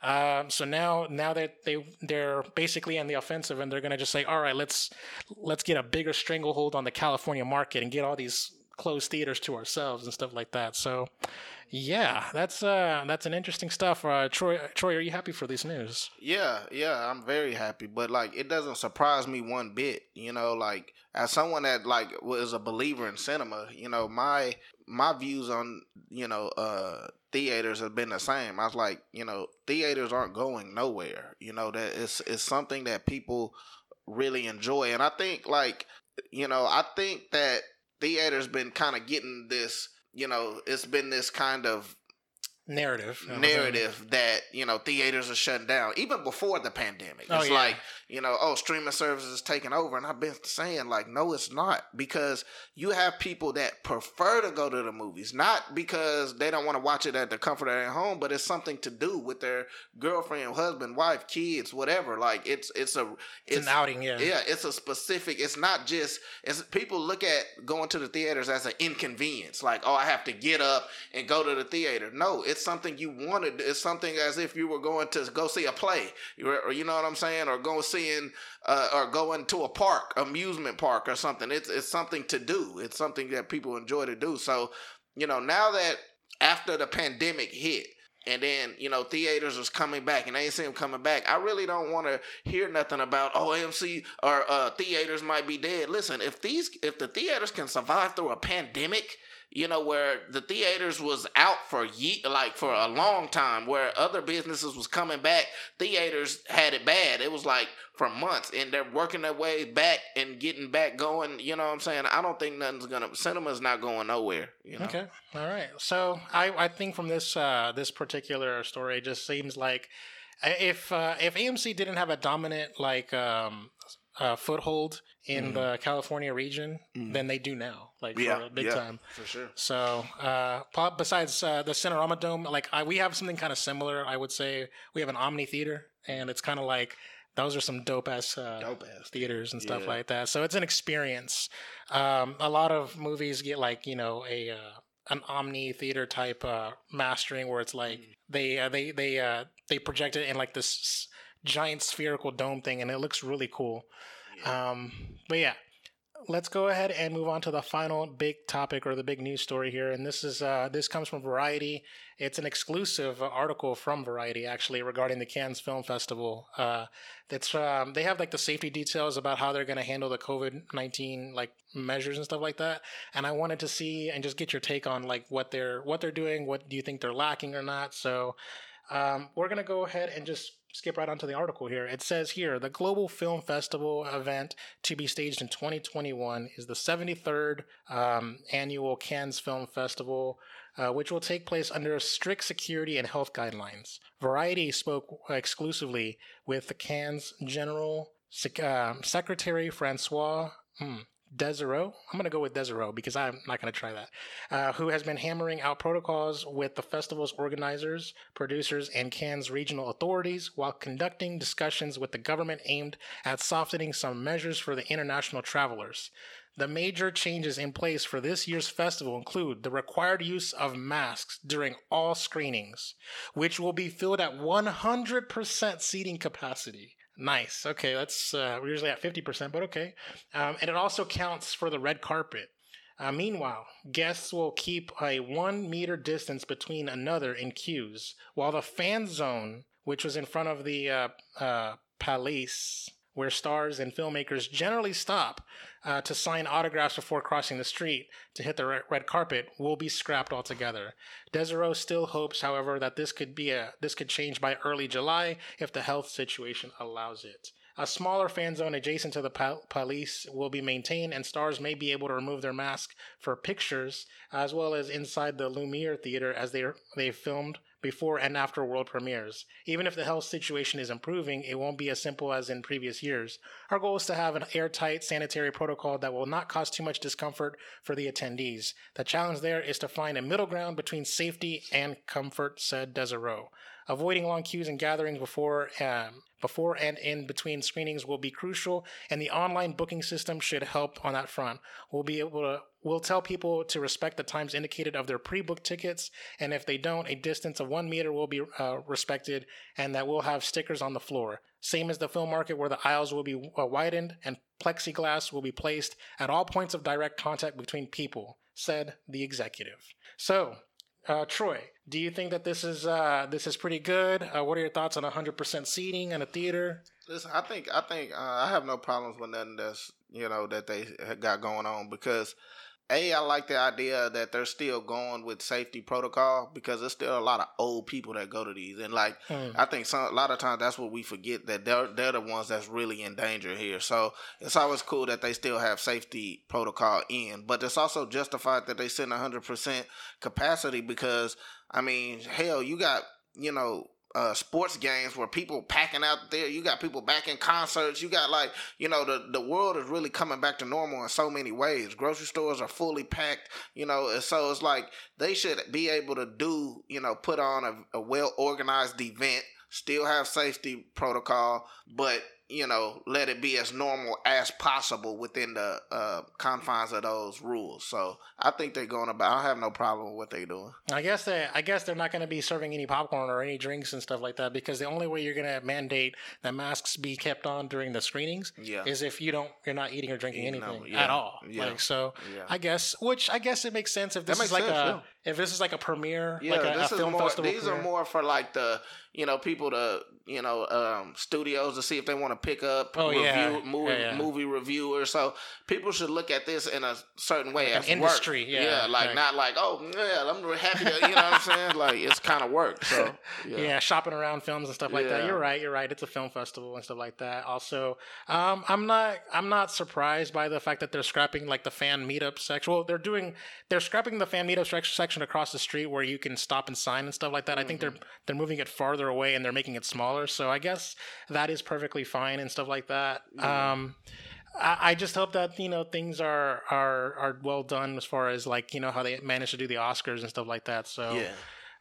Um, so now, now that they they're basically on the offensive, and they're going to just say, "All right, let's let's get a bigger stranglehold on the California market and get all these closed theaters to ourselves and stuff like that." So, yeah, that's uh, that's an interesting stuff. Uh, Troy, Troy, are you happy for this news? Yeah, yeah, I'm very happy. But like, it doesn't surprise me one bit. You know, like as someone that like was a believer in cinema, you know, my my views on you know uh theaters have been the same. I was like, you know, theaters aren't going nowhere. You know, that it's it's something that people really enjoy, and I think like you know, I think that theaters been kind of getting this you know, it's been this kind of narrative narrative that you know theaters are shutting down even before the pandemic. Oh, it's yeah. like you know oh streaming services is taking over and i've been saying like no it's not because you have people that prefer to go to the movies not because they don't want to watch it at the comfort of their home but it's something to do with their girlfriend husband wife kids whatever. Like it's it's a it's, it's an outing yeah. Yeah it's a specific it's not just it's people look at going to the theaters as an inconvenience like oh i have to get up and go to the theater. No it's something you wanted. It's something as if you were going to go see a play, or you know what I'm saying, or go seeing, uh, or going to a park, amusement park, or something. It's it's something to do. It's something that people enjoy to do. So, you know, now that after the pandemic hit, and then you know theaters was coming back and they ain't see them coming back i really don't want to hear nothing about oh amc or uh, theaters might be dead listen if these if the theaters can survive through a pandemic you know, where the theaters was out for ye- like for a long time, where other businesses was coming back, theaters had it bad. It was like for months, and they're working their way back and getting back going. You know what I'm saying? I don't think nothing's gonna cinema's not going nowhere. You know? Okay, all right. So I I think from this uh this particular story, it just seems like if uh, if AMC didn't have a dominant like um uh, foothold in mm. the California region mm. than they do now, like yeah, for big yeah, time. For sure. So, uh, besides uh, the Cinerama Dome, like I, we have something kind of similar. I would say we have an Omni Theater, and it's kind of like those are some dope ass, uh, dope ass theaters and stuff yeah. like that. So it's an experience. Um, a lot of movies get like you know a uh, an omni theater type uh, mastering where it's like mm. they uh, they they uh, they project it in like this giant spherical dome thing, and it looks really cool. Yeah. Um, but yeah, let's go ahead and move on to the final big topic or the big news story here. And this is uh, this comes from Variety. It's an exclusive article from Variety, actually, regarding the Cannes Film Festival. Uh, that's um, they have like the safety details about how they're going to handle the COVID nineteen like measures and stuff like that. And I wanted to see and just get your take on like what they're what they're doing. What do you think they're lacking or not? So um, we're going to go ahead and just skip right onto the article here. It says here the Global Film Festival event to be staged in 2021 is the 73rd um, annual Cannes Film Festival. Uh, which will take place under strict security and health guidelines. Variety spoke exclusively with the Cannes General Sec- uh, Secretary Francois. Hmm, Desereau. I'm going to go with Desereau because I'm not going to try that. Uh, who has been hammering out protocols with the festival's organizers, producers, and Cannes regional authorities while conducting discussions with the government aimed at softening some measures for the international travelers. The major changes in place for this year's festival include the required use of masks during all screenings, which will be filled at 100% seating capacity. Nice. Okay, that's uh, we're usually at 50%, but okay. Um, and it also counts for the red carpet. Uh, meanwhile, guests will keep a one meter distance between another in queues, while the fan zone, which was in front of the uh, uh, where stars and filmmakers generally stop uh, to sign autographs before crossing the street to hit the red carpet, will be scrapped altogether. Desereau still hopes, however, that this could be a this could change by early July if the health situation allows it. A smaller fan zone adjacent to the pal- Palais will be maintained, and stars may be able to remove their mask for pictures, as well as inside the Lumiere Theater as they they filmed before and after world premieres. Even if the health situation is improving, it won't be as simple as in previous years. Our goal is to have an airtight sanitary protocol that will not cause too much discomfort for the attendees. The challenge there is to find a middle ground between safety and comfort, said Desereau. Avoiding long queues and gatherings before um, before and in between screenings will be crucial, and the online booking system should help on that front. We'll be able to we'll tell people to respect the times indicated of their pre-booked tickets, and if they don't, a distance of one meter will be uh, respected, and that we'll have stickers on the floor. Same as the film market, where the aisles will be uh, widened and plexiglass will be placed at all points of direct contact between people," said the executive. So uh, Troy, do you think that this is uh, this is pretty good? Uh, what are your thoughts on 100% seating in a theater? Listen, I think I think uh, I have no problems with nothing that's you know that they got going on because a, I like the idea that they're still going with safety protocol because there's still a lot of old people that go to these, and like mm. I think some a lot of times that's what we forget that they're they're the ones that's really in danger here. So it's always cool that they still have safety protocol in, but it's also justified that they send 100 percent capacity because I mean, hell, you got you know uh, sports games where people packing out there. You got people back in concerts. You got like you know the the world is really coming back to normal in so many ways. Grocery stores are fully packed. You know, so it's like they should be able to do you know put on a, a well organized event, still have safety protocol, but you know, let it be as normal as possible within the uh, confines of those rules. So I think they're going about. I have no problem with what they're doing. I guess they, I guess they're not going to be serving any popcorn or any drinks and stuff like that because the only way you're going to mandate that masks be kept on during the screenings yeah. is if you don't, you're not eating or drinking anything yeah. at all. Yeah. Like so, yeah. I guess, which I guess it makes sense if this is like sense, a, if this is like a premiere, yeah, like a, this a film more, festival. These premiere. are more for like the you know people to you know um, studios to see if they want to pick up oh, review, yeah. movie yeah, yeah. movie reviewers. So people should look at this in a certain way like as industry. Work. Yeah, yeah, like right. not like oh yeah, I'm happy to you know what I'm saying. Like it's kind of work. So yeah. shopping around films and stuff like that. You're right. You're right. It's a film festival and stuff like that. Also, um, I'm not I'm not surprised by the fact that they're scrapping like the fan meetup section. Well, they're doing they're scrapping the fan meetup section across the street where you can stop and sign and stuff like that. Mm-hmm. I think they're mm-hmm. they're moving it farther away and they're making it smaller. So I guess that is perfectly fine and stuff like that. Um, I, I just hope that you know things are are are well done as far as like you know how they managed to do the Oscars and stuff like that. So yeah.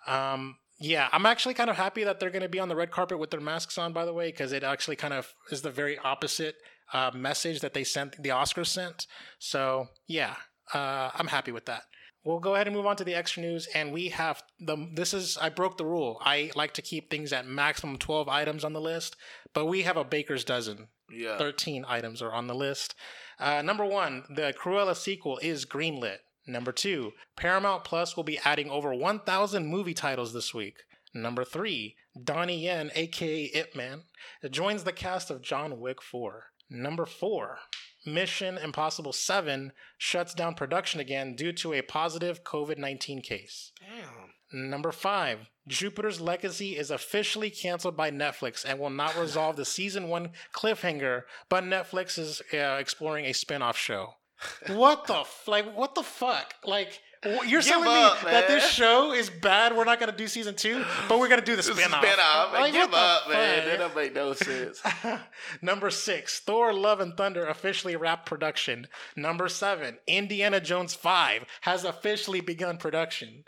Um, yeah, I'm actually kind of happy that they're going to be on the red carpet with their masks on, by the way, because it actually kind of is the very opposite uh, message that they sent, the Oscars sent. So, yeah, uh, I'm happy with that. We'll go ahead and move on to the extra news, and we have the. This is I broke the rule. I like to keep things at maximum twelve items on the list, but we have a baker's dozen. Yeah, thirteen items are on the list. Uh, number one, the Cruella sequel is greenlit. Number two, Paramount Plus will be adding over 1,000 movie titles this week. Number three, Donnie Yen, aka Ip Man, joins the cast of John Wick 4. Number four, Mission Impossible 7 shuts down production again due to a positive COVID 19 case. Damn. Number five, Jupiter's Legacy is officially canceled by Netflix and will not resolve the season one cliffhanger, but Netflix is uh, exploring a spin off show. What the f- like? What the fuck? Like you're Give telling up, me that this show is bad? We're not gonna do season two, but we're gonna do the spin off. spin-off. Man, give up, man. That don't make no sense. Number six, Thor: Love and Thunder officially wrapped production. Number seven, Indiana Jones Five has officially begun production.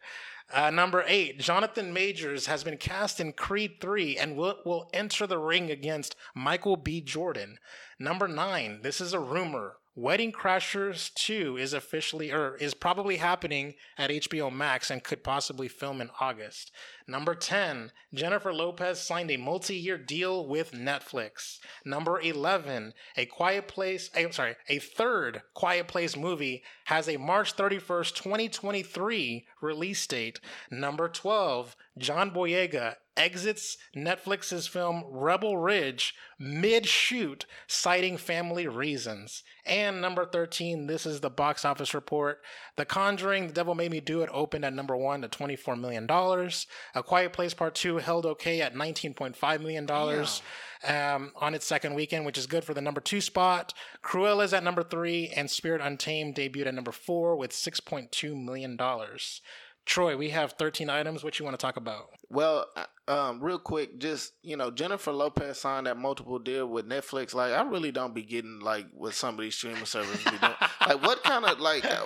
Uh, number eight, Jonathan Majors has been cast in Creed 3 and will, will enter the ring against Michael B. Jordan. Number nine, this is a rumor. Wedding Crashers 2 is officially or is probably happening at HBO Max and could possibly film in August. Number 10, Jennifer Lopez signed a multi-year deal with Netflix. Number 11, A Quiet Place, eh, sorry, a third Quiet Place movie has a March 31st, 2023 release date. Number 12, John Boyega exits Netflix's film Rebel Ridge mid shoot, citing family reasons. And number 13, this is the box office report. The Conjuring, The Devil Made Me Do It opened at number one to $24 million. A Quiet Place Part 2 held okay at $19.5 million um, on its second weekend, which is good for the number two spot. Cruella's at number three, and Spirit Untamed debuted at number four with $6.2 million. Troy, we have 13 items. What you want to talk about? Well, uh, um, real quick, just you know, Jennifer Lopez signed that multiple deal with Netflix. Like, I really don't be getting like what some of these streaming services be doing. like, what kind of like, uh,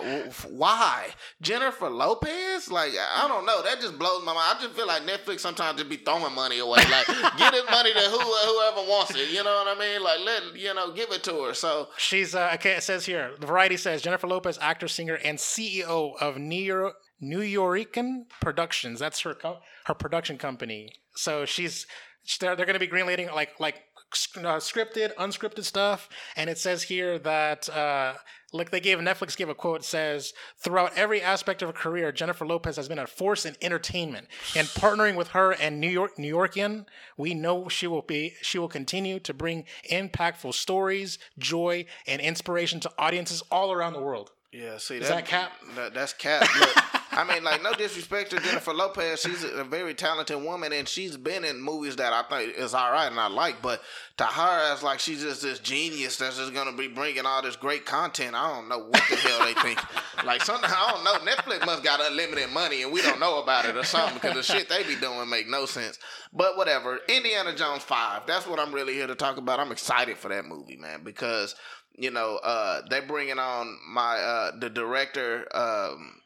why Jennifer Lopez? Like, I don't know. That just blows my mind. I just feel like Netflix sometimes just be throwing money away. Like, get his money to who whoever wants it. You know what I mean? Like, let you know, give it to her. So She's uh, okay. It says here, the Variety says Jennifer Lopez, actor, singer, and CEO of New York. Nuyorican Productions. That's her co- her production company. So she's they're, they're going to be greenlighting like like uh, scripted, unscripted stuff. And it says here that uh, like they gave Netflix gave a quote says throughout every aspect of her career, Jennifer Lopez has been a force in entertainment. And partnering with her and New York New Yorkian, we know she will be she will continue to bring impactful stories, joy, and inspiration to audiences all around the world. Yeah, see Is that cap? that- that's cap. I mean, like no disrespect to Jennifer Lopez, she's a very talented woman, and she's been in movies that I think is all right and I like. But to her as like she's just this genius that's just gonna be bringing all this great content, I don't know what the hell they think. Like something I don't know. Netflix must got unlimited money and we don't know about it or something because the shit they be doing make no sense. But whatever. Indiana Jones five. That's what I'm really here to talk about. I'm excited for that movie, man, because you know, uh, they're bringing on my uh, the director, um,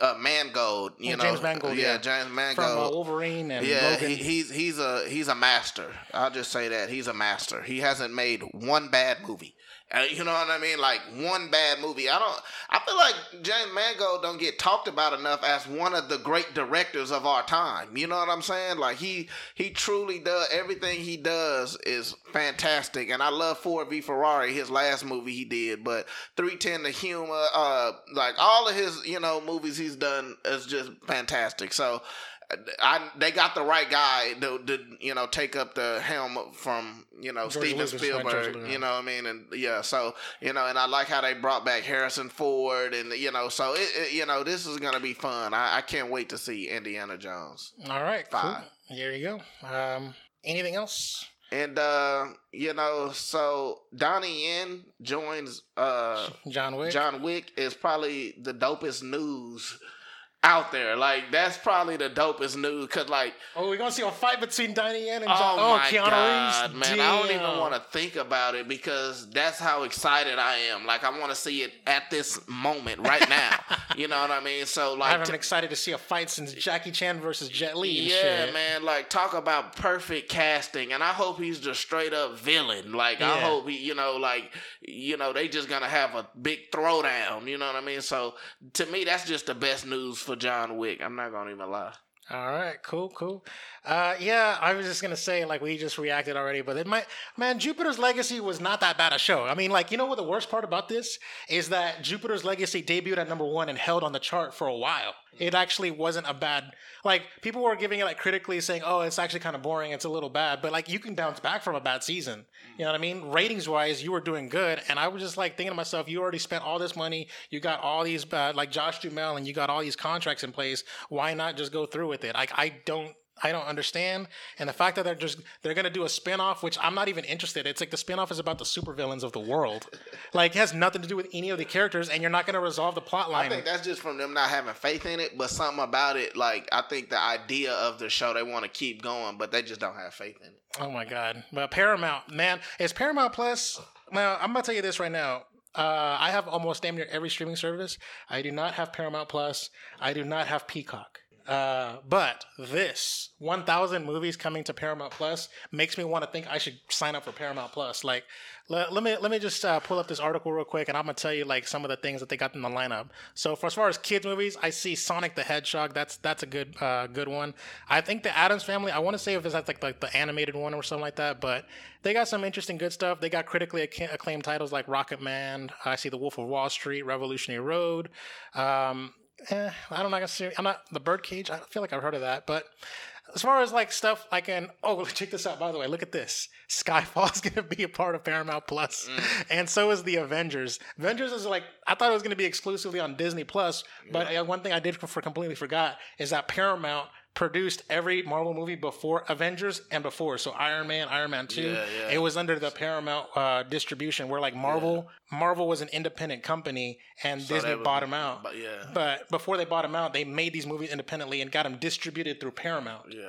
uh, Mangold. You know, James Mangold, yeah. James Mangold. From uh, Wolverine and yeah, Logan. he, he's he's a he's a master. I'll just say that he's a master. He hasn't made one bad movie. Uh, you know what I mean? Like one bad movie. I don't. I feel like James Mangold don't get talked about enough as one of the great directors of our time. You know what I'm saying? Like he he truly does everything he does is fantastic. And I love Ford v Ferrari, his last movie he did. But 3:10 to Yuma, uh, like all of his you know movies he's done is just fantastic. So. I they got the right guy to, to you know take up the helm from you know George Steven Lucas, Spielberg you know what I mean and yeah so you know and I like how they brought back Harrison Ford and you know so it, it you know this is gonna be fun I, I can't wait to see Indiana Jones All right, cool. Five. There you go. Um, anything else? and uh you know so Donnie Yen joins uh John Wick. John Wick is probably the dopest news out there like that's probably the dopest news because like oh, we're gonna see a fight between Donnie Yen and oh John. Oh, my Keanu god, Reeves. man! I don't even want to think about it because that's how excited I am. Like I want to see it at this moment, right now. you know what I mean? So like I like, haven't t- been excited to see a fight since Jackie Chan versus Jet Li. yeah, man. Like talk about perfect casting, and I hope he's the straight up villain. Like I hope he, you know, like you know, they just gonna have a big throwdown. You know what I mean? So to me, that's just the best news for John Wick. I'm not gonna even lie. All right, cool, cool. Uh, yeah, I was just gonna say, like, we just reacted already, but it might, man, Jupiter's Legacy was not that bad a show. I mean, like, you know what the worst part about this is that Jupiter's Legacy debuted at number one and held on the chart for a while. It actually wasn't a bad, like, people were giving it like critically saying, oh, it's actually kind of boring, it's a little bad, but like, you can bounce back from a bad season. You know what I mean? Ratings wise, you were doing good, and I was just like thinking to myself, you already spent all this money, you got all these, uh, like Josh Duhamel, and you got all these contracts in place. Why not just go through with it? Like, I don't I don't understand. And the fact that they're just they're gonna do a spinoff, which I'm not even interested. It's like the spinoff is about the supervillains of the world. like it has nothing to do with any of the characters, and you're not gonna resolve the plot I line. think that's just from them not having faith in it, but something about it, like I think the idea of the show they want to keep going, but they just don't have faith in it. Oh my god! But Paramount, man, is Paramount Plus? Now I'm gonna tell you this right now. Uh, I have almost damn near every streaming service. I do not have Paramount Plus. I do not have Peacock. Uh, but this 1,000 movies coming to Paramount Plus makes me want to think I should sign up for Paramount Plus. Like, let, let me let me just uh, pull up this article real quick, and I'm gonna tell you like some of the things that they got in the lineup. So for as far as kids movies, I see Sonic the Hedgehog. That's that's a good uh, good one. I think the Addams Family. I want to say if it's like like the animated one or something like that, but they got some interesting good stuff. They got critically acc- acclaimed titles like Rocketman. I see The Wolf of Wall Street, Revolutionary Road. Um, eh, I don't know. I'm not the Birdcage. I feel like I've heard of that, but as far as like stuff like in oh check this out by the way look at this skyfall's gonna be a part of paramount plus and so is the avengers avengers is like i thought it was gonna be exclusively on disney plus but uh, one thing i did for completely forgot is that paramount produced every marvel movie before avengers and before so iron man iron man 2 Yeah, yeah. it was under the paramount uh, distribution where like marvel marvel was an independent company and So disney bought them out But yeah, but before they bought them out they made these movies independently and got them distributed through paramount yeah,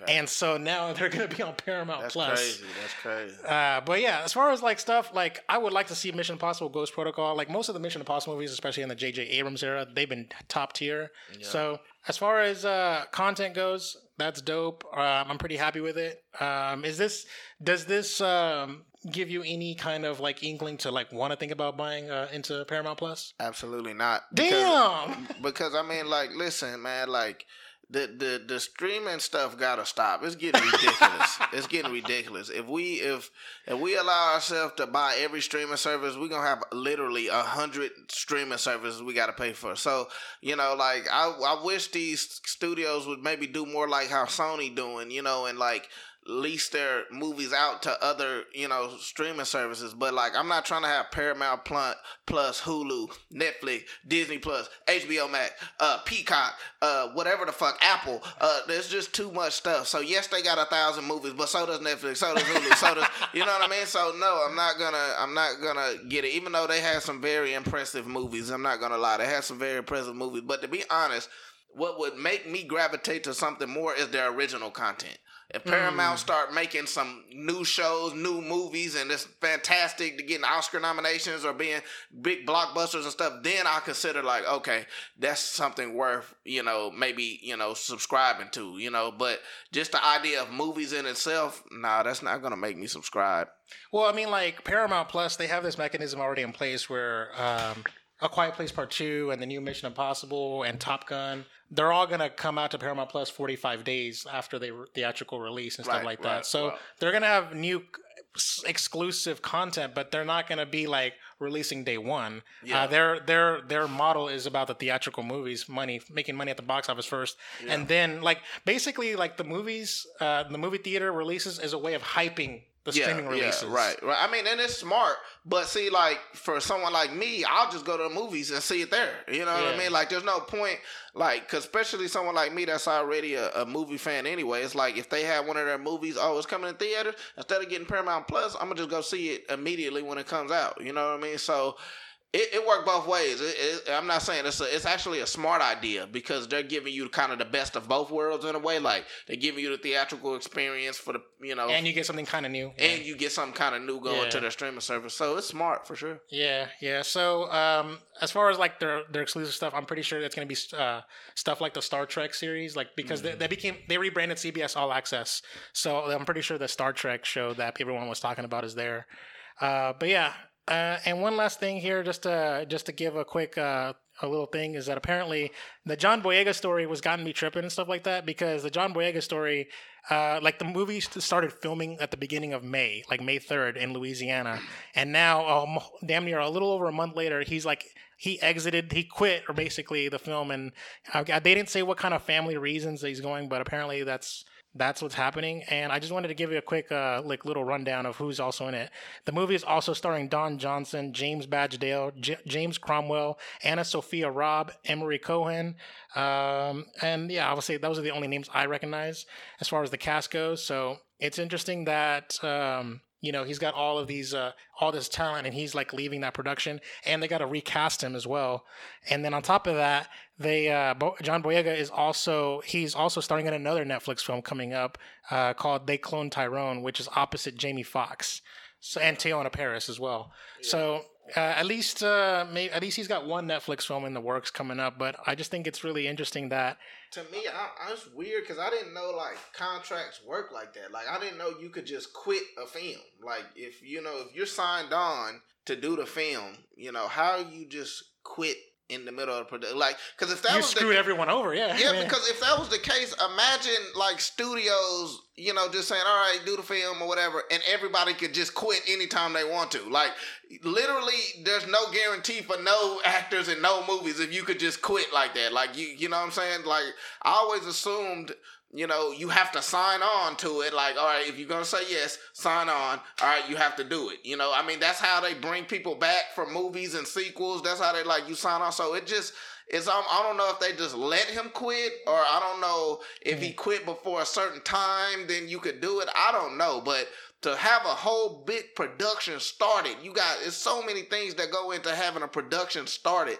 okay. and so now they're going to be on Paramount Plus. that's Plus. crazy. That's crazy. Uh, but yeah, as far as like stuff, like I would like to see Mission Impossible Ghost Protocol. Like most of the Mission Impossible movies, especially in the J.J. Abrams era, they've been top tier. So as far as uh, content goes, that's dope. Um, I'm pretty happy with it. Um, is this does this um, give you any kind of like inkling to like want to think about buying uh, into Paramount Plus? Absolutely not. Because- Damn. because I mean, like, listen, man, like the the the streaming stuff gotta stop. It's getting ridiculous. it's getting ridiculous. If we if if we allow ourselves to buy every streaming service, we're gonna have literally a hundred streaming services we gotta pay for. So you know, like I I wish these studios would maybe do more like how Sony doing, you know, and like lease their movies out to other, you know, streaming services. But like, I'm not trying to have Paramount Plus, Plus Hulu, Netflix, Disney Plus, HBO Max, uh, Peacock, uh, whatever the fuck, Apple. Uh, there's just too much stuff. So yes, they got a thousand movies, but so does Netflix, so does Hulu, so does you know what I mean. So no, I'm not gonna, I'm not gonna get it. Even though they had some very impressive movies, I'm not gonna lie, they had some very impressive movies. But to be honest. What would make me gravitate to something more is their original content. If Paramount start making some new shows, new movies, and it's fantastic to getting Oscar nominations or being big blockbusters and stuff, then I consider like, okay, that's something worth, you know, maybe, you know, subscribing to, you know. But just the idea of movies in itself, nah, that's not gonna make me subscribe. Well, I mean, like Paramount Plus, they have this mechanism already in place where um, A Quiet Place Part Two and the new Mission Impossible and Top Gun, they're all gonna come out to Paramount Plus 45 days after they re- theatrical release and stuff Right, like right, that. So they're gonna have new exclusive content, but they're not gonna be like releasing day one. Yeah. Uh, their their their model is about the theatrical movies, money making money at the box office first, and then like basically like the movies, uh, the movie theater releases is a way of hyping the streaming releases. right, right. I mean, and it's smart, but see, like for someone like me, I'll just go to the movies and see it there. You know what I mean? Like, there's no point, like, cause especially someone like me that's already a, a movie fan anyway. It's like if they have one of their movies, oh, it's coming in theaters. Instead of getting Paramount Plus, I'm gonna just go see it immediately when it comes out. You know what I mean? So. It, it worked both ways. It, it, I'm not saying it's a, it's actually a smart idea because they're giving you kind of the best of both worlds in a way. Like they're giving you the theatrical experience for the you know And you get something kind of new. and you get something kind of new going Yeah. to their streaming service. So it's smart for sure. Yeah, yeah. So, um, as far as like their their exclusive stuff, I'm pretty sure that's gonna be uh, stuff like the Star Trek series, like because they, they became they rebranded CBS All Access. So I'm pretty sure the Star Trek show that everyone was talking about is there. Uh, but yeah. Uh, and one last thing here, just to just to give a quick uh, a little thing is that apparently the John Boyega story was gotten me tripping and stuff like that because the John Boyega story, uh, like the movie started filming at the beginning of May, like May 3rd in Louisiana. And now, um, damn near a little over a month later, he's like, he exited, he quit, or basically the film. And uh, they didn't say what kind of family reasons he's going, but apparently that's that's what's happening. And I just wanted to give you a quick, uh, like, little rundown of who's also in it. The movie is also starring Don Johnson, James Badge Dale, J- James Cromwell, AnnaSophia Robb, Emory Cohen, um, and yeah, I would say those are the only names I recognize as far as the cast goes. So it's interesting that. Um, you know he's got all of these uh, all this talent and he's like leaving that production and they got to recast him as well and then on top of that they uh, Bo- john boyega is also he's also starring in another netflix film coming up uh, called they clone tyrone which is opposite jamie foxx so, and Teyonah Parris as well. So uh, at least uh, maybe, at least he's got one Netflix film in the works coming up. But I just think it's really interesting that To me, I, I was weird because I didn't know like contracts work like that. Like I didn't know you could just quit a film. Like if you know if you're signed on to do the film, you know how you just quit in the middle of the production. Like because if that you was screwed the, everyone over. Yeah, Yeah, because if that was the case, imagine like studios, you know, just saying, "All right, do the film or whatever," and everybody could just quit anytime they want to. Like, literally, there's no guarantee for no actors and no movies if you could just quit like that. Like, you, you know what I'm saying? Like, I always assumed. You know, you have to sign on to it. Like, all right, if you're gonna say yes, sign on. All right, you have to do it. You know, I mean, that's how they bring people back for movies and sequels. That's how they like you sign on. So it just it's um, I don't know if they just let him quit or I don't know if he quit before a certain time, then you could do it. I don't know, but to have a whole big production started, you got it's so many things that go into having a production started.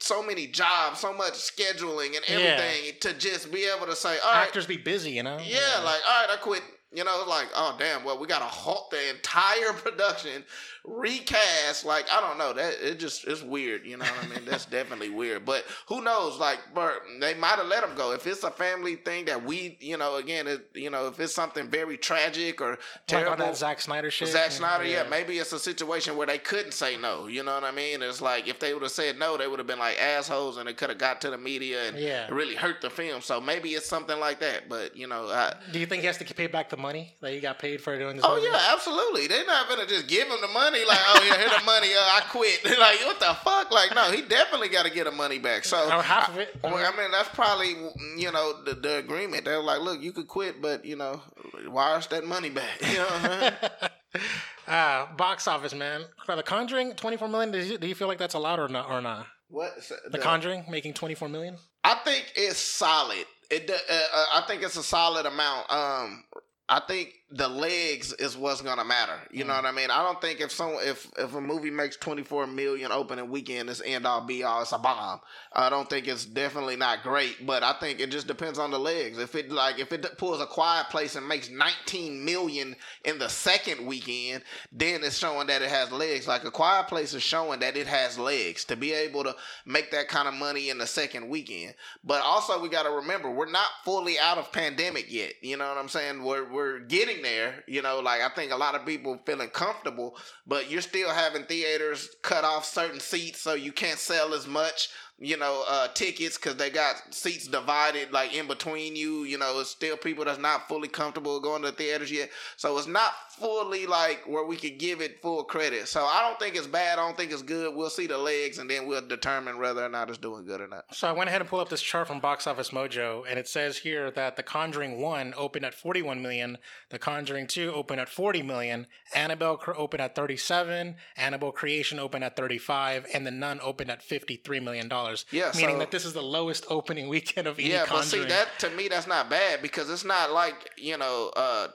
So many jobs, so much scheduling and Yeah. everything to just be able to say, all right, actors be busy, you know. yeah, like all right, I quit. You know, it's like oh damn, well we got to halt the entire production, recast. Like I don't know, that it just it's weird. You know what I mean? That's definitely weird. But who knows? Like, but they might have let him go if it's a family thing that we, you know, again, it, you know, if it's something very tragic or like terrible. on that Zack Snyder shit. Zack Snyder, yeah. maybe it's a situation where they couldn't say no. You know what I mean? It's like if they would have said no, they would have been like assholes, and it could have got to the media and Yeah. really hurt the film. So maybe it's something like that. But you know, I, Do you think he has to pay back the money that he got paid for doing this? Oh movie? yeah, absolutely. They're not gonna just give him the money like, oh yeah, here the money. Uh, I quit. like what the fuck? Like no, he definitely got to get the money back. So Or half of it. I, well, I mean, that's probably you know the, the agreement. They're like, look, you could quit, but you know, wire us that money back. You know what I mean? Ah, box office, man. For The Conjuring, twenty four million. Do you, do you feel like that's a lot or not? Or not? What The Conjuring making twenty four million. I think it's solid. It uh, uh, I think it's a solid amount. Um, I think the legs is what's gonna matter. You know mm. what I mean? I don't think if some if if a movie makes twenty four million opening weekend, it's end all be all. It's a bomb. I don't think it's definitely not great, but I think it just depends on the legs. If it like if it pulls a quiet place and makes nineteen million in the second weekend, then it's showing that it has legs. Like a quiet place is showing that it has legs to be able to make that kind of money in the second weekend. But also we got to remember we're not fully out of pandemic yet. You know what I'm saying? We're we're getting there. You know, like I think a lot of people feeling comfortable, but you're still having theaters cut off certain seats so you can't sell as much. You know, uh, tickets because they got seats divided like in between you. You know, it's still people that's not fully comfortable going to the theaters yet. So it's not fully like where we could give it full credit. So I don't think it's bad. I don't think it's good. We'll see the legs and then we'll determine whether or not it's doing good or not. So I went ahead and pulled up this chart from Box Office Mojo, and it says here that The Conjuring One opened at 41 million, The Conjuring Two opened at 40 million, Annabelle opened at 37, Annabelle Creation opened at 35, and The Nun opened at 53 million dollars. Yeah, meaning so- that this is the lowest opening weekend of any Yeah, but see that to me that's not bad because it's not like you know uh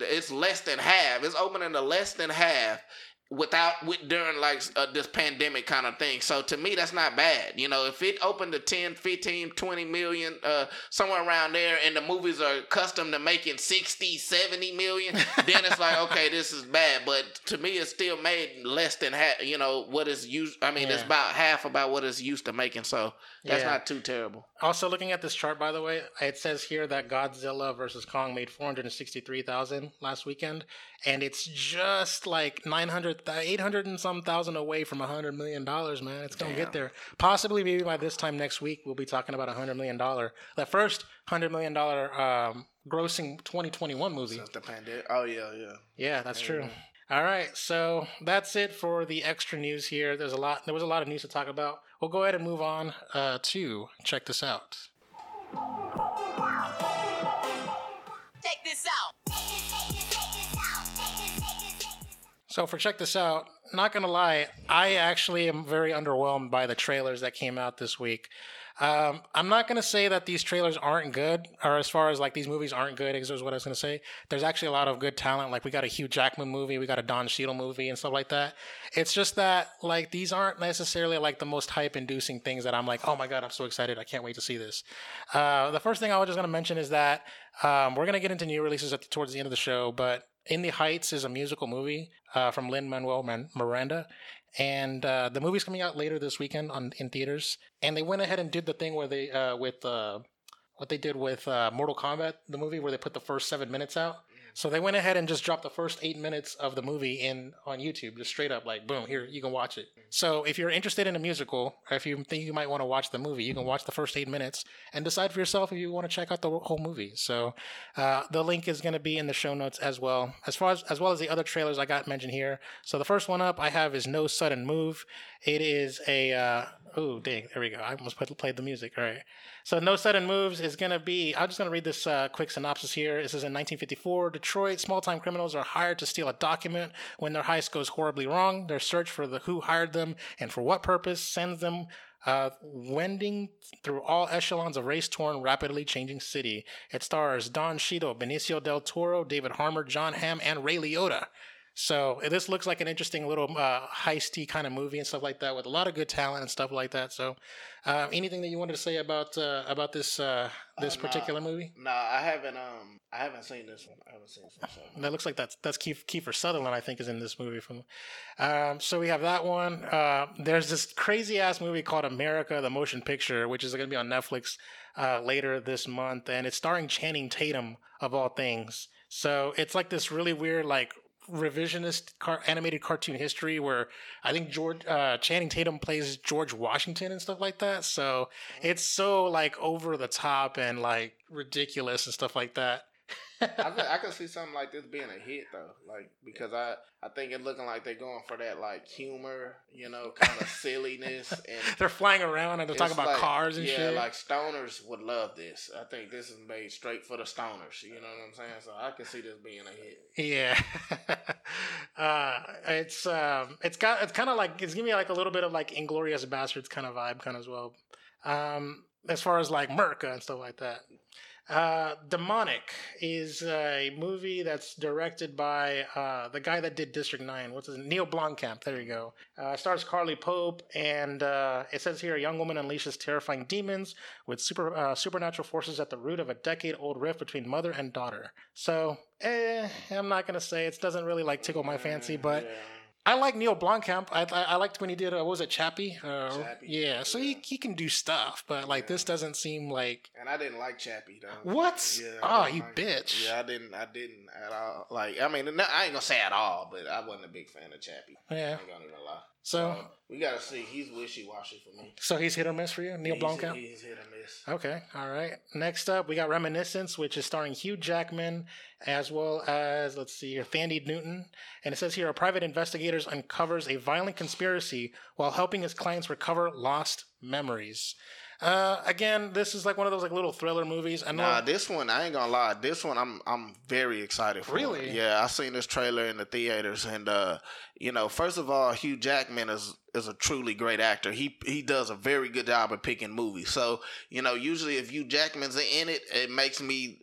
it's less than half. It's opening to less than half without with during like uh, this pandemic kind of thing. So to me that's not bad. You know, if it opened to 10, 15, 20 million uh somewhere around there and the movies are accustomed to making 60, 70 million, then it's like okay, this is bad, but to me it's still made less than half, you know, what is used I mean, it's about half about what it's used to making. So that's Yeah. not too terrible. Also, looking at this chart, by the way, it says here that Godzilla versus Kong made 463,000 last weekend, and it's just like 900 eight hundred and some thousand away from a hundred million dollars, man. It's gonna Damn. get there. Possibly, maybe by this time next week, we'll be talking about a hundred million dollar, the first hundred million dollar um, grossing 2021 movie. Since the pandemic. Oh yeah, yeah. Yeah, that's true. All right, so that's it for the extra news here. There's a lot. There was a lot of news to talk about. We'll go ahead and move on uh, to check this out. Check this out. So for check this out, not gonna lie, I actually am very underwhelmed by the trailers that came out this week. Um, I'm not gonna say that these trailers aren't good, or as far as like these movies aren't good, is what I was gonna say. There's actually a lot of good talent. Like we got a Hugh Jackman movie, we got a Don Cheadle movie, and stuff like that. It's just that like these aren't necessarily like the most hype-inducing things that I'm like, oh my god, I'm so excited, I can't wait to see this. Uh, the first thing I was just gonna mention is that um, we're gonna get into new releases the, towards the end of the show, but in the Heights is a musical movie uh, from Lin Manuel Miranda, and uh, the movie's coming out later this weekend on in theaters. And they went ahead and did the thing where they uh, with uh, what they did with uh, Mortal Kombat, the movie where they put the first seven minutes out. So they went ahead and just dropped the first eight minutes of the movie in on YouTube, just straight up like boom, here you can watch it. So if you're interested in a musical, or if you think you might want to watch the movie, you can watch the first eight minutes and decide for yourself if you want to check out the whole movie. So uh, the link is going to be in the show notes as well, as far as as well as the other trailers I got mentioned here. So the first one up I have is No Sudden Move. It is a uh, oh dang, there we go. I almost played the music. All right. So No Sudden Moves is going to be. I'm just going to read this uh, quick synopsis here. This is in 1954. Detroit small-time criminals are hired to steal a document. When their heist goes horribly wrong, their search for the who hired them and for what purpose sends them uh, wending through all echelons of race-torn, rapidly changing city. It stars Don Cheadle, Benicio del Toro, David Harbour, Jon Hamm, and Ray Liotta. So this looks like an interesting little uh, heisty kind of movie and stuff like that, with a lot of good talent and stuff like that. So, uh, anything that you wanted to say about uh, about this uh, this Uh, nah. particular movie? No, I haven't. Um, I haven't seen this one. I haven't seen this one. That looks like that's that's Keith, Kiefer Sutherland, I think, is in this movie. From um, so we have that one. Uh, there's this crazy ass movie called America: The Motion Picture, which is going to be on Netflix uh, later this month, and it's starring Channing Tatum of all things. So it's like this really weird, like revisionist car- animated cartoon history where I think George uh, Channing Tatum plays George Washington and stuff like that. So it's so like over the top and like ridiculous and stuff like that. I could, I could see something like this being a hit though, like because I I think it looking like they're going for that like humor, you know, kind of silliness and. They're flying around and they're talking about like- cars and shit. yeah, shit. like stoners would love this. I think this is made straight for the stoners. You know what I'm saying? So I can see this being a hit. Yeah, uh, it's um, it's got it's kind of like it's giving me like a little bit of like Inglourious Basterds kind of vibe, kind of as well. Um, as far as like Merca and stuff like that. Uh, Demonic is a movie that's directed by uh, the guy that did District Nine. What's his name? Neil Blomkamp? There you go. Uh, stars Carly Pope, and uh, it says here a young woman unleashes terrifying demons with super uh, supernatural forces at the root of a decade-old rift between mother and daughter. So, eh, I'm not gonna say it doesn't really like tickle my fancy, but Yeah. I like Neil Blomkamp. I, I I liked when he did uh, what was it Chappie? Uh, Chappie, Yeah, so he yeah. he can do stuff, but like this doesn't seem like and I didn't like Chappie though. what? Yeah, oh, you like- bitch! Yeah, I didn't. I didn't at all. Like, I mean, I ain't gonna say at all, but I wasn't a big fan of Chappie. Yeah. gonna lie. So uh, we gotta see. He's wishy washy for me. so he's hit or miss for you, Neil he's, Blomkamp. He's hit or miss. Okay, all right. Next up, we got Reminiscence, which is starring Hugh Jackman as well as let's see here, Thandie Newton, and it says here a private investigator uncovers a violent conspiracy while helping his clients recover lost memories. Uh, again, this is like one of those like little thriller movies. I know. Nah, this one I ain't gonna lie. This one I'm I'm very excited for. Really? Yeah, I seen this trailer in the theaters, and uh, you know, first of all, Hugh Jackman is is a truly great actor. He he does a very good job of picking movies. So you know, usually if you Jackman's in it, it makes me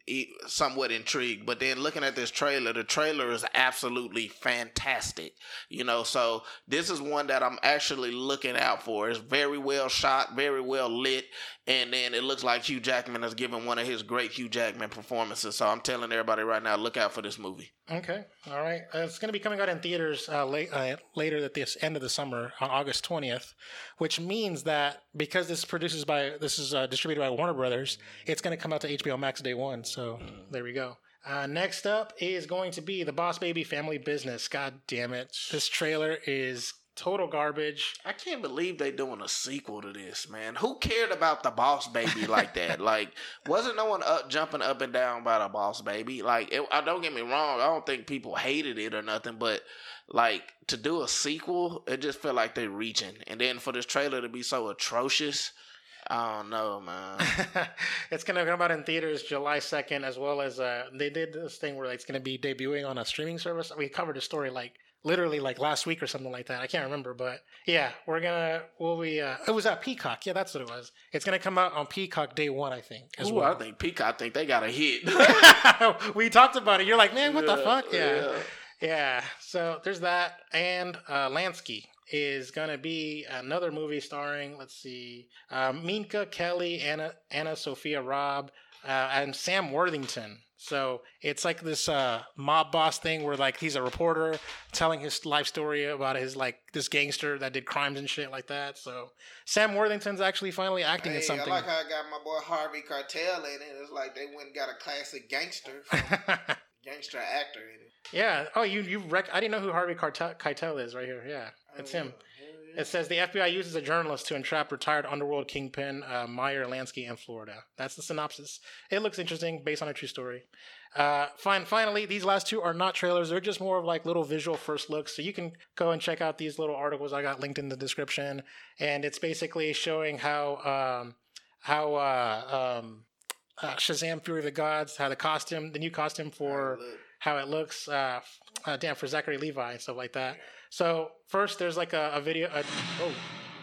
somewhat intrigued. But then looking at this trailer, the trailer is absolutely fantastic. You know, so this is one that I'm actually looking out for. It's very well shot, very well lit, and then it looks like Hugh Jackman is giving one of his great Hugh Jackman performances. So I'm telling everybody right now, look out for this movie. Okay, all right. Uh, it's going to be coming out in theaters uh, late, uh, later at the end of the summer on August twentieth, which means that because this produces by this is uh, distributed by Warner Brothers, it's going to come out to HBO Max day one. So there we go. Uh, next up is going to be the Boss Baby Family Business. God damn it. This trailer is total garbage. I can't believe they doing a sequel to this, man. Who cared about the Boss Baby like that? like, wasn't no one up jumping up and down by the Boss Baby? Like, it, I don't get me wrong. I don't think people hated it or nothing, but like to do a sequel, it just felt like they're reaching. And then for this trailer to be so atrocious, I don't know, man. it's gonna come out in theaters July second, as well as uh, they did this thing where it's gonna be debuting on a streaming service. We covered a story like literally like last week or something like that. I can't remember, but yeah, we're gonna. Will we? Uh, it was at Peacock. Yeah, that's what it was. It's gonna come out on Peacock day one, I think. As Ooh, well. I think Peacock. I think they got a hit. we talked about it. You're like, man, what the fuck? Yeah. yeah. yeah. So there's that. And uh, Lansky is to be another movie starring, let's see, uh, Minka Kelly, Anna, AnnaSophia Robb, uh, and Sam Worthington. So it's like this uh, mob boss thing where like he's a reporter telling his life story about his like this gangster that did crimes and shit like that. So Sam Worthington's actually finally acting in something. I like how I got my boy Harvey Cartel in it. It's like they went and got a classic gangster, gangster actor in it. yeah. Oh, you you rec- I didn't know who Harvey Cartel- Keitel is right here. Yeah, it's him. It says the FBI uses a journalist to entrap retired underworld kingpin uh, Meyer Lansky in Florida. That's the synopsis. It looks interesting, based on a true story. Uh, fine. Finally, these last two are not trailers; they're just more of like little visual first looks. So you can go and check out these little articles I got linked in the description, and it's basically showing how um, how uh, um, uh, Shazam: Fury of the Gods, how the costume, the new costume for how it looks, uh, uh, damn, for Zachary Levi and stuff like that. So first, there's like a, a video. A, oh,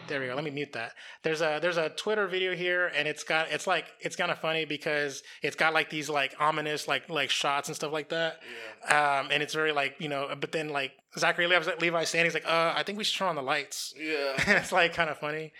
there we go. Let me mute that. There's a there's a Twitter video here, and it's got it's like it's kind of funny because it's got like these like ominous like like shots and stuff like that. Um, and it's very like you know, but then like Zachary Levi, Levi standing, he's like, uh, I think we should turn on the lights. yeah. it's like kind of funny.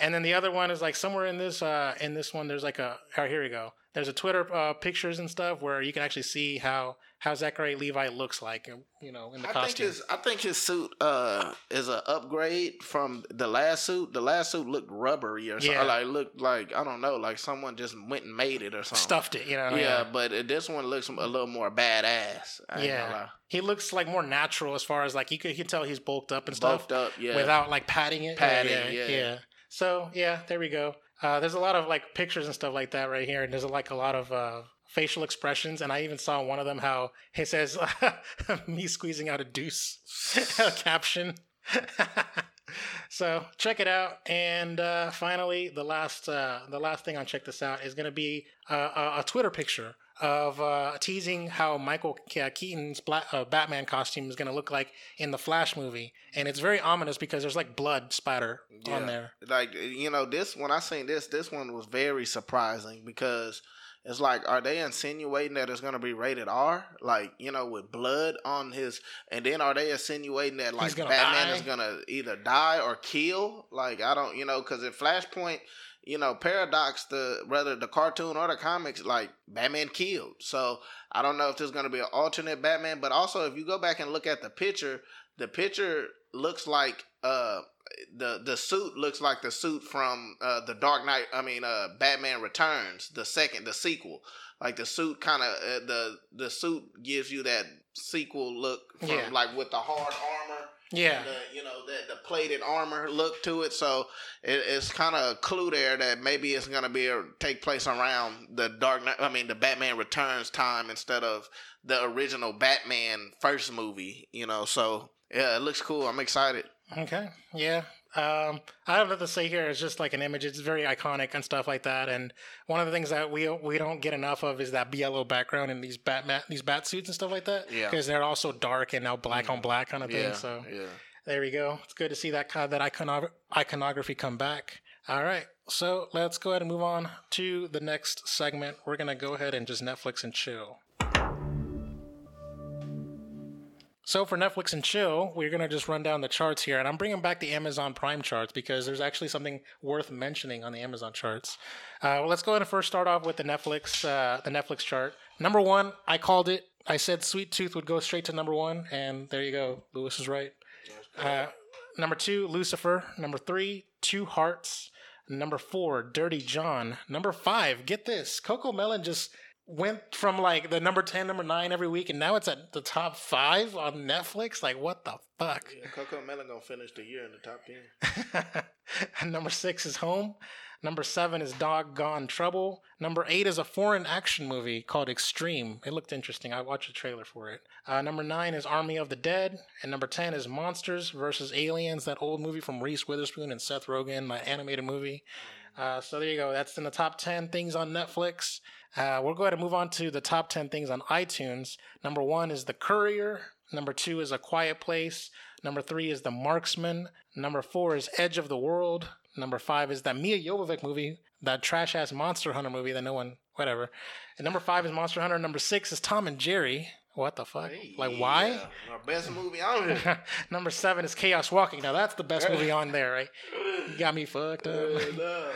And then the other one is like somewhere in this uh in this one there's like a oh, here we go. There's a Twitter uh, pictures and stuff where you can actually see how how Zachary Levi looks like, you know, in the I think his I think his suit uh is an upgrade from the last suit. The last suit looked rubbery or something. Yeah. Like looked like I don't know, like someone just went and made it or something. Stuffed it, you know. Yeah, but uh, this one looks a little more badass. I Yeah. He looks like more natural as far as like you could, you can tell he's bulked up and stuff Bulked up, yeah. without like padding it. Padding, yeah, yeah. yeah. So yeah, there we go. Uh, there's a lot of like pictures and stuff like that right here, and there's like a lot of uh, facial expressions, and I even saw one of them how it says me squeezing out a deuce caption. so check it out, and uh, finally, the last uh, the last thing on check this out is going to be uh, a, a Twitter picture of uh, teasing how Michael Keaton's Bla- uh, Batman costume is going to look like in the Flash movie, and it's very ominous because there's like blood spatter on there. Like you know, this when I seen this, this one was very surprising because it's like, are they insinuating that it's gonna be rated R? Like you know, with blood on his, and then are they insinuating that like Batman die? is gonna either die or kill? Like I don't, you know, because in Flashpoint. You know, Paradox, the whether the cartoon or the comics, like Batman killed. So I don't know if there's gonna be an alternate Batman, but also if you go back and look at the picture, the picture looks like uh the the suit looks like the suit from uh the Dark Knight. I mean, uh Batman Returns, the second, the sequel. Like the suit kind of uh, the the suit gives you that sequel look from Yeah. like with the hard armor. Yeah, The, uh, you know the the plated armor look to it, so it, it's kind of a clue there that maybe it's gonna be a, take place around the Dark Knight. I mean, the Batman Returns time instead of the original Batman first movie. You know, so yeah, it looks cool. I'm excited. Okay. Yeah. Um, I have nothing to say here. It's just like an image. It's very iconic and stuff like that. And one of the things that we we don't get enough of is that yellow background in these Batman these bat suits and stuff like that. Yeah. Because they're also dark and now black on black kind of thing. Yeah, So yeah. there we go. It's good to see that kind of, that icono- iconography come back. All right. So let's go ahead and move on to the next segment. We're gonna go ahead and just Netflix and chill. So for Netflix and chill, we're gonna just run down the charts here, and I'm bringing back the Amazon Prime charts because there's actually something worth mentioning on the Amazon charts. Uh, well, let's go ahead and first start off with the Netflix uh, the Netflix chart. Number one, I called it. I said Sweet Tooth would go straight to number one, and there you go. Lewis is right. Uh, number two, Lucifer. Number three, Two Hearts. Number four, Dirty John. Number five, get this, Cocomelon just went from like the number 10, number 9 every week, and now it's at the top 5 on Netflix? Like, what the fuck? Yeah, Cocomelon gonna finish the year in the top ten. Number 6 is Home. Number 7 is Doggone Trouble. Number 8 is a foreign action movie called Extreme. It looked interesting. I watched a trailer for it. Uh, number 9 is Army of the Dead. And number 10 is Monsters versus Aliens, that old movie from Reese Witherspoon and Seth Rogen, that animated movie. Uh, so there you go. That's in the top 10 things on Netflix. Uh, we'll go ahead and move on to the top 10 things on iTunes. Number one is The Courier. Number two is A Quiet Place. Number three is The Marksman. Number four is Edge of the World. Number five is that Mia Jovovich movie, that trash ass Monster Hunter movie that no one, whatever. And number five is Monster Hunter. Number six is Tom and Jerry. What the fuck? like, why? Yeah, our best movie on here. number seven is Chaos Walking. Now, that's the best movie on there, right? You got me fucked up. no.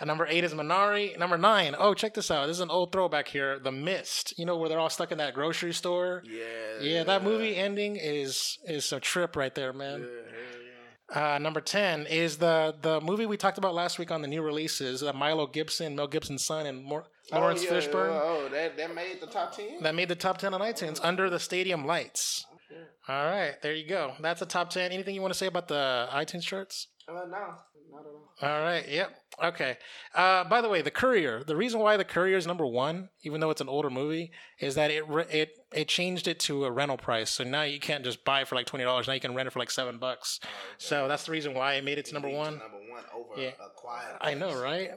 Number eight is Minari. Number nine, oh, check this out. This is an old throwback here. The Mist. You know where they're all stuck in that grocery store. Yeah. Yeah, that movie ending is is a trip right there, man. Yeah, yeah. Uh, number ten is the the movie we talked about last week on the new releases. Uh, Milo Gibson, Mel Gibson's son, and Mor- Lawrence oh, yeah, Fishburne. Oh, that that made the top ten. That made the top ten on iTunes under the stadium lights. All right, there you go. That's a top ten. Anything you want to say about the iTunes charts? Uh, no, not at all. All right. Yep. Okay. Uh, by the way, the Courier. The reason why the Courier is number one, even though it's an older movie, is that it re- it it changed it to a rental price. So now you can't just buy it for like twenty dollars. Now you can rent it for like seven bucks. So that's the reason why it made it to number one. Number one over Yeah. a quiet. I know, right?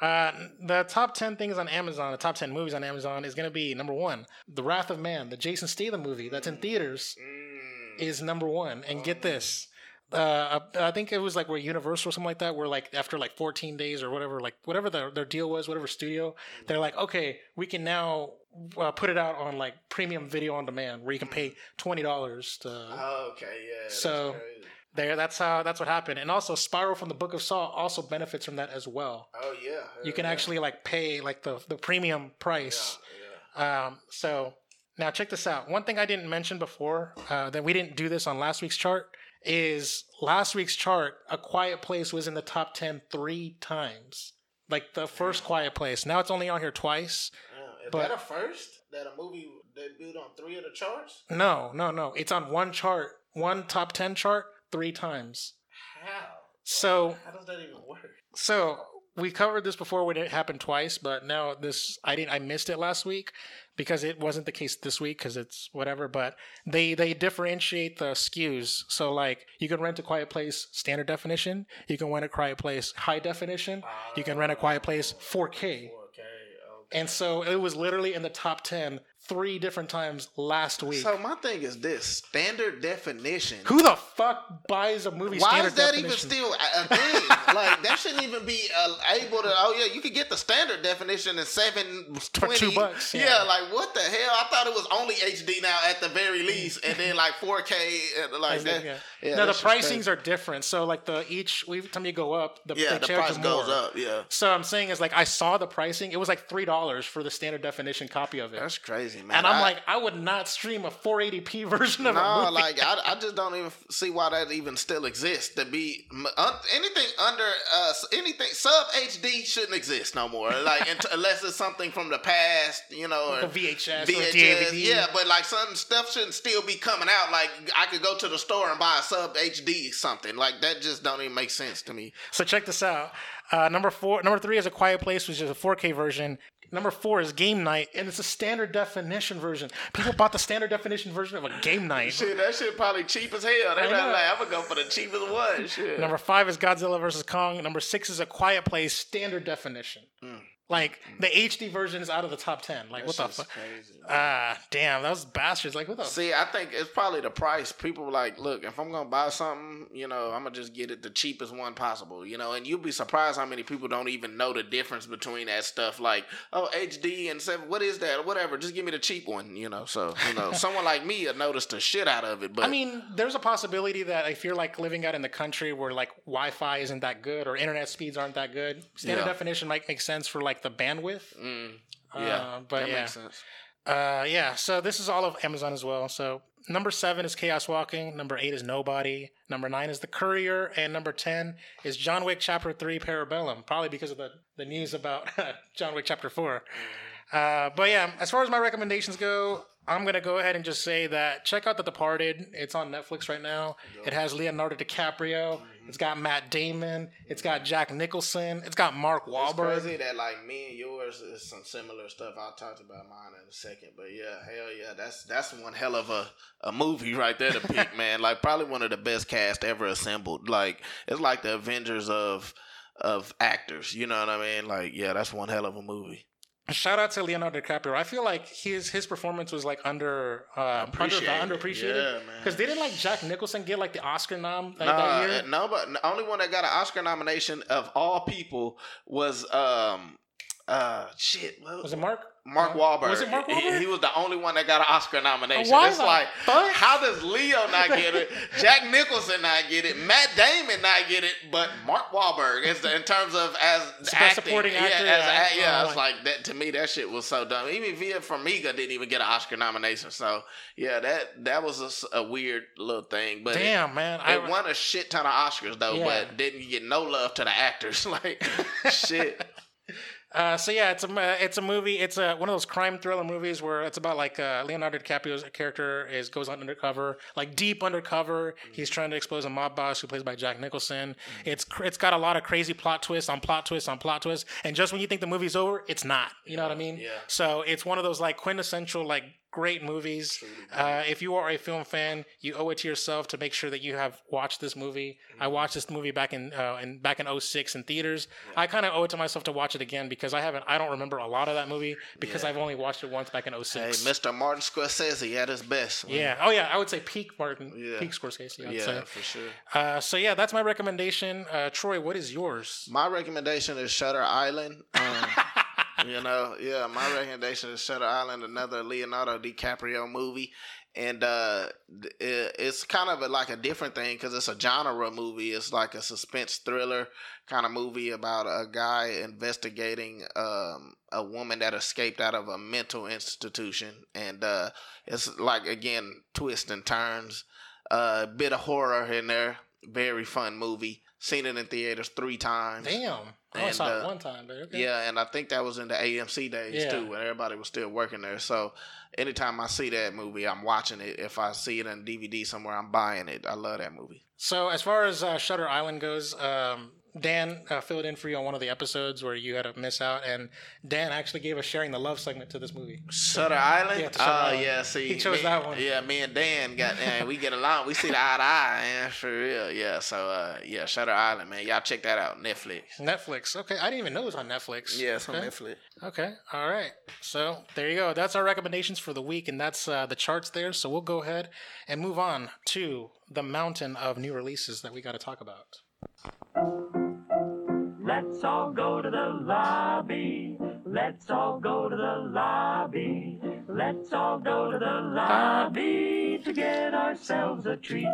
Uh, the top 10 things on Amazon, the top 10 movies on Amazon is going to be number one, The Wrath of Man, the Jason Statham movie that's in theaters, Mm. is number one. And get this. Uh, I think it was like where Universal or something like that, where like after like 14 days or whatever, like whatever their, their deal was, whatever studio, they're like, okay, we can now uh, put it out on like premium video on demand where you can pay $20 to Oh, okay, yeah. So- crazy. There. That's how, that's what happened. And also Spiral from the Book of Saw also benefits from that as well. Oh yeah. you can yeah. actually like pay like the the premium price. Yeah, Um, so now check this out. One thing I didn't mention before uh, that we didn't do this on last week's chart is last week's chart. A Quiet Place was in the top ten three times. Like the first Quiet Place. Now it's only on here twice. Is But- that a first? That a movie debuted on three of the charts? No, no, no. It's on one chart, one top ten chart, three times. How? So How does that even work? So we covered this before when it happened twice, but now this I didn't I missed it last week because it wasn't the case this week because it's whatever. But they they differentiate the SKUs. So like you can rent a Quiet Place standard definition, you can rent a Quiet Place high definition, you can rent a Quiet Place 4K. Ah, okay. Okay. And so it was literally in the top ten three different times last week. So my thing is this: standard definition. Who the fuck buys a movie Why is that definition? even still a thing? like that shouldn't even be uh, able to. Oh yeah, you could get the standard definition in seven twenty bucks, Yeah. yeah. like what the hell? I thought it was only HD now at the very least, and then like four K, like that. Yeah. Yeah, no, the pricings crazy. are different. So like the each every time you go up, the, Yeah, the price goes more. up. Yeah, So I'm saying is like I saw the pricing. It was like three dollars for the standard definition copy of it, that's crazy, man. and I'm I- like, I would not stream a 480p version of a No, like I, I just don't even see why that even still exists. To be anything under uh anything sub HD shouldn't exist no more. Like unt- unless it's something from the past, you know, or Like VHS, or VHS. DVD. Yeah, but like some stuff shouldn't still be coming out. Like I could go to the store and buy a sub HD something. Like that just don't even make sense to me. So check this out. Uh, number four, number three is a Quiet Place, which is a 4K version. Number four is Game Night, and it's a standard definition version. People bought the standard definition version of a Game Night. Shit, that shit probably cheap as hell. They I not like I'm gonna go for the cheapest one. Shit. Number five is Godzilla vs Kong. Number six is a Quiet Place standard definition. Mm. Like the HD version is out of the top ten. Like what the fuck? crazy. Ah, damn, those bastards. Like what the? See, I think it's probably the price. People were like, look, if I'm gonna buy something, you know, I'm gonna just get it the cheapest one possible, you know. And you'd be surprised how many people don't even know the difference between that stuff. Like, oh, HD and seven, what is that? Whatever, just give me the cheap one, you know. So, you know, someone like me would notice the shit out of it. But I mean, there's a possibility that if you're like living out in the country where like Wi-Fi isn't that good or internet speeds aren't that good, standard Yeah. definition might make sense for like the bandwidth. mm, Uh, yeah, but that yeah. makes sense. Uh, yeah. So this is all of Amazon as well. So number seven is Chaos Walking. Number eight is Nobody. Number nine is The Courier, and number ten is John Wick Chapter Three Parabellum. Probably because of the the news about John Wick Chapter Four. Uh, but yeah, as far as my recommendations go, I'm gonna go ahead and just say that check out The Departed. It's on Netflix right now. It has Leonardo DiCaprio. It's got Matt Damon. It's got Jack Nicholson. It's got Mark Wahlberg. It's crazy that like me and yours is some similar stuff. I'll talk about mine in a second, but yeah, hell yeah, that's that's one hell of a, a movie right there to pick, man. Like probably one of the best cast ever assembled. Like it's like the Avengers of of actors. You know what I mean? Like yeah, that's one hell of a movie. Shout out to Leonardo DiCaprio. I feel like his his performance was like under uh, under Appreciated. underappreciated. Yeah. Because didn't like Jack Nicholson get like the Oscar nom like, Nah, that year? no, but the only one that got an Oscar nomination of all people was um uh shit. Was it Mark? Mark. Wahlberg. Was it Mark He- Wahlberg? He, was the only one that got an Oscar nomination. Why it's like, fuck? how does Leo not get it? Jack Nicholson not get it? Matt Damon not get it? But Mark Wahlberg is the, in terms of as acting, supporting yeah, actor, as yeah. a- yeah. Oh, it's like that to me. That shit was so dumb. Even Vera Farmiga didn't even get an Oscar nomination. So yeah, that that was a weird little thing. But it- Damn, man. it I, won a shit ton of Oscars though, Yeah. but didn't get no love to the actors. Like shit. Uh, so yeah, it's a it's a movie. It's a one of those crime thriller movies where it's about like uh, Leonardo DiCaprio's character is goes on undercover, like deep undercover. He's trying to expose a mob boss who plays by Jack Nicholson. It's it's got a lot of crazy plot twists on plot twists on plot twists, and just when you think the movie's over, it's not. You know what I mean? Yeah. So it's one of those like quintessential like great movies. Uh, if you are a film fan, you owe it to yourself to make sure that you have watched this movie. I Mm-hmm. watched this movie back in uh, in back in 06 in theaters. I kind of owe it to myself to watch it again because I haven't I don't remember a lot of that movie because Yeah. I've only watched it once back in 06. Hey, Mr. Martin Scorsese at his best. yeah. Oh yeah, I would say peak Martin, Yeah. peak Scorsese. I'd Yeah, say. for sure. Uh, so yeah, that's my recommendation. Uh, Troy, what is yours? My recommendation is Shutter Island. Um, you know, yeah, my recommendation is Shutter Island, another Leonardo DiCaprio movie, and uh, it, it's kind of a, like a different thing because it's a genre movie. It's like a suspense thriller kind of movie about a guy investigating um, a woman that escaped out of a mental institution, and uh, it's like again twists and turns, a uh, bit of horror in there. Very fun movie. Seen it in theaters three times. Damn, I only And, saw it uh, one time, but okay. Yeah, and I think that was in the AMC days Yeah. too, when everybody was still working there. So anytime I see that movie, I'm watching it. If I see it on DVD somewhere, I'm buying it. I love that movie. So as far as uh, Shutter Island goes, um, Dan uh, filled in for you on one of the episodes where you had to miss out, and Dan actually gave us sharing the love segment to this movie. Shutter Island. Yeah, Island. yeah, see, He chose me- that one. Yeah, me and Dan got and we get along. We see the eye to eye, man, for real. Yeah, so uh, yeah, Shutter Island, man, y'all check that out, Netflix. Netflix. Okay, I didn't even know it was on Netflix. Yeah, it's on. Netflix. Okay, all right. So there you go. That's our recommendations for the week, and that's uh, the charts there. So we'll go ahead and move on to the mountain of new releases that we got to talk about. Let's all go to the lobby. Let's all go to the lobby. Let's all go to the lobby to get ourselves a treat.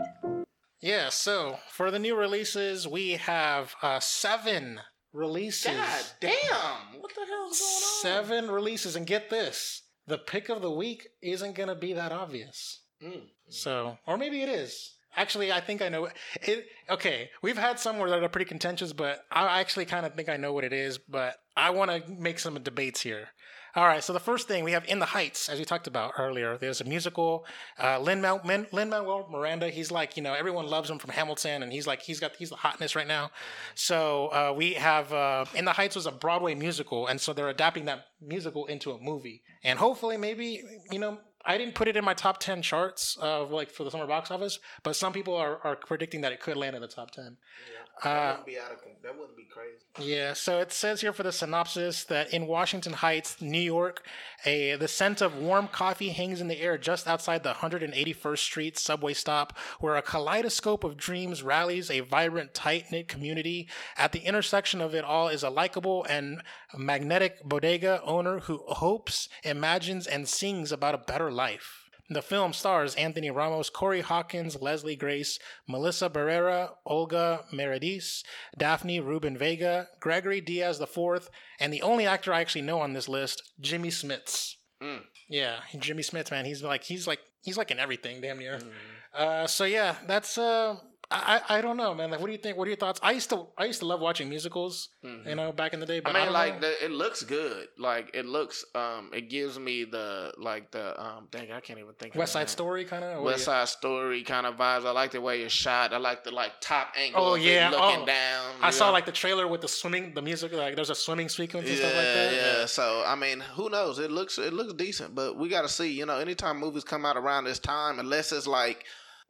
Yeah. So for the new releases, we have uh, seven releases. God damn, what the hell's going on? Seven releases, and get this: the pick of the week isn't gonna be that obvious. Mm. So, or maybe it is. Actually, I think I know it. Okay, we've had some where that are pretty contentious, but I actually kind of think I know what it is. But I want to make some debates here. All right, so the first thing we have In the Heights, as we talked about earlier. There's a musical. Uh, Lin Manuel Miranda, he's like, you know, everyone loves him from Hamilton, and he's like, he's got, he's the hotness right now. So uh, we have uh, In the Heights was a Broadway musical, and so they're adapting that musical into a movie, and hopefully, maybe, you know, I didn't put it in my top ten charts of like for the summer box office, but some people are, are predicting that it could land in the top ten. Yeah, that Uh, wouldn't be out of that wouldn't be crazy. yeah, so it says here for the synopsis that in Washington Heights, New York, a the scent of warm coffee hangs in the air just outside the 181st Street subway stop, where a kaleidoscope of dreams rallies a vibrant, tight knit community. At the intersection of it all is a likable and magnetic bodega owner who hopes, imagines, and sings about a better life. The film stars Anthony Ramos, Corey Hawkins, Leslie Grace, Melissa Barrera, Olga Merediz, Daphne Rubin Vega, Gregory Diaz IV, and the only actor I actually know on this list, Jimmy Smits. Mm. Yeah, Jimmy Smits, man, he's like he's like he's like in everything, damn near. Uh, so yeah, that's uh, I, I I don't know, man. Like, what do you think? What are your thoughts? I used to I used to love watching musicals, you know, back in the day. Mm-hmm. I But I, mean, don't like the, it looks good. Like it looks, um, it gives me the like the um. Dang, I can't even think. West Side. Story kind of. West Side Story kind of vibes. I like the way it's shot. I like the like top angle. Oh, yeah. looking Oh, down. I you saw know? like the trailer with the swimming, the music. Like there's a swimming sequence and yeah, stuff like that. yeah. So I mean, who knows? It looks it looks decent, but we got to see. You know, anytime movies come out around this time, unless it's like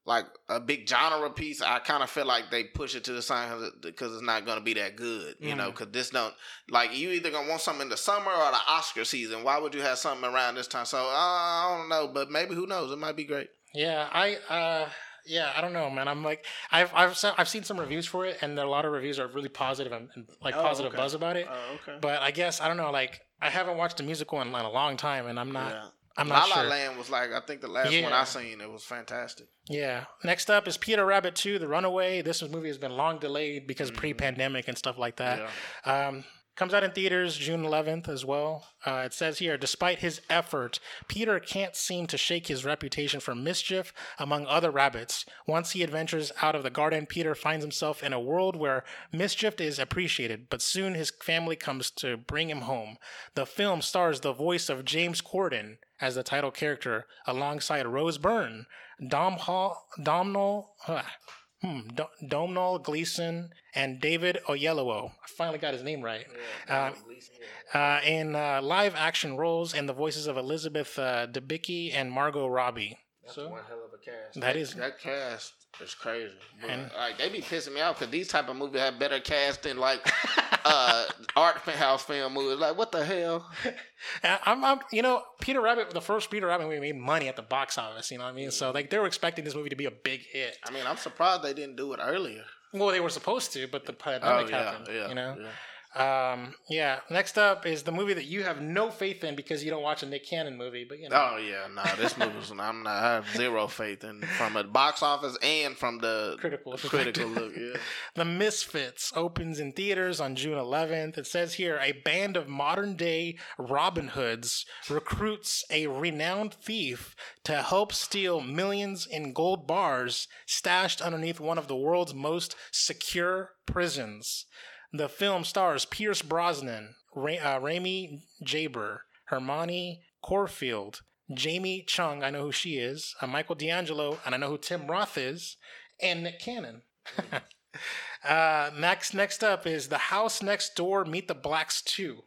like a big genre piece, I kind of feel like they push it to the side because it's not going to be that good. You know, Mm. because this don't like you either gonna want something in the summer or the Oscar season. Why would you have something around this time? So uh, I don't know, but maybe who knows? It might be great. Yeah, I uh yeah, I don't know, man. I'm like I've I've se- I've seen some reviews for it and a lot of reviews are really positive and, and like Oh, positive okay. buzz about it. Oh, okay. But I guess I don't know, like I haven't watched a musical in, in a long time and I'm not yeah. I'm not La sure. Land was like I think the last one Yeah. I seen. It was fantastic. Yeah. Next up is Peter Rabbit 2, The Runaway. This movie has been long delayed because Mm-hmm. pre-pandemic and stuff like that. Um, comes out in theaters June 11th as well. Uh, it says here, despite his effort, Peter can't seem to shake his reputation for mischief among other rabbits. Once he adventures out of the garden, Peter finds himself in a world where mischief is appreciated, but soon his family comes to bring him home. The film stars the voice of James Corden as the title character, alongside Rose Byrne, Dom Hall, Domhnall, huh, hmm, Do- Domhnall Gleeson, and David Oyelowo. I finally got his name right. Um, uh, in uh, live action roles and the voices of Elizabeth uh, Debicki and Margot Robbie. So One hell of a cast. That is- that cast is crazy. But, And- like they be pissing me off because these type of movies have better cast than like uh art house film movies. Like what the hell? I'm, I'm, you know, Peter Rabbit, the first Peter Rabbit movie made money at the box office. You know what I mean? So like they were expecting this movie to be a big hit. I mean, I'm surprised they didn't do it earlier. Well, they were supposed to, but the pandemic happened. You know. yeah. Um, yeah. Next up is the movie that you have no faith in because you don't watch a Nick Cannon movie. But you know, Oh yeah, no, this movie's I'm not. I have zero faith in from the box office and from the Critical critical look. Yeah. The Misfits opens in theaters on June 11th. It says here a band of modern day Robin Hoods recruits a renowned thief to help steal millions in gold bars stashed underneath one of the world's most secure prisons. The film stars Pierce Brosnan, Ra- uh, Rami Jaber, Hermione Corfield, Jamie Chung, I know who she is, uh, Michael D'Angelo, and I know who Tim Roth is, and Nick Cannon. Uh, next, next up is the house next door. Meet the Blacks two.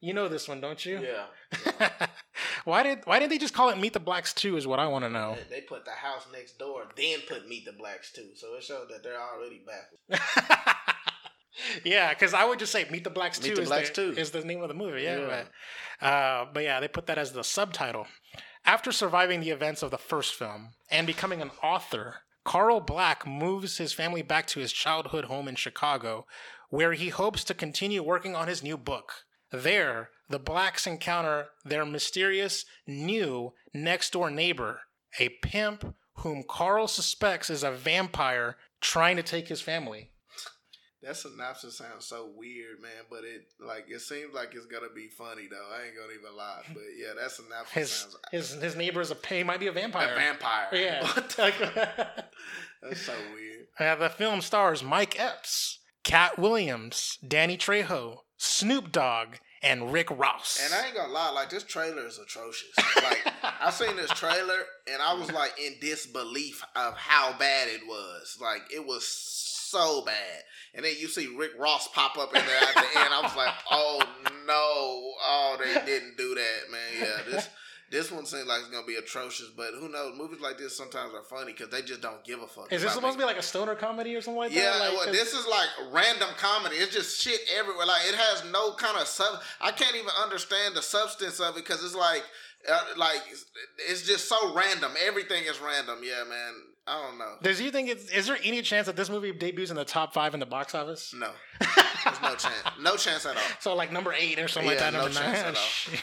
You know this one, don't you? Yeah. why did Why did they just call it Meet the Blacks two? Is what I want to know. They- put the house next door, then put Meet the Blacks too. So it showed that they're already backwards. yeah, because I would just say Meet the Blacks Meet two the is Blacks the, 2. is the name of the movie. Yeah, Yeah. But, uh, but yeah, they put that as the subtitle. After surviving the events of the first film and becoming an author, Carl Black moves his family back to his childhood home in Chicago, where he hopes to continue working on his new book. There, the Blacks encounter their mysterious new next door neighbor, a pimp whom Carl suspects is a vampire trying to take his family. That synopsis sounds so weird, man. But it like it seems like it's gonna be funny though. I ain't gonna even lie. But yeah, that synopsis His sounds his his neighbor is a he might be a vampire. a vampire. Yeah. What the- That's so weird. Yeah, uh, the film stars Mike Epps, Katt Williams, Danny Trejo, Snoop Dogg, and Rick Ross. And I ain't gonna lie, like this trailer is atrocious. Like I seen this trailer and I was like in disbelief of how bad it was. Like it was so bad. And then you see Rick Ross pop up in there at the end. I was like, oh no, oh they didn't do that, man. Yeah, this this one seems like it's gonna be atrocious. But who knows? Movies like this sometimes are funny because they just don't give a fuck. is this supposed to be like a stoner comedy or something like yeah, that? Like, well, this is like random comedy. It's just shit everywhere. Like it has no kind of sub. I can't even understand the substance of it because it's like, uh, like it's just so random. Everything is random. Yeah, man. I don't know. Does you think it's, is there any chance that this movie debuts in the top five in the box office? No, there's no chance. No chance at all. So like number eight or something Yeah, like that. no Number chance nine. at all.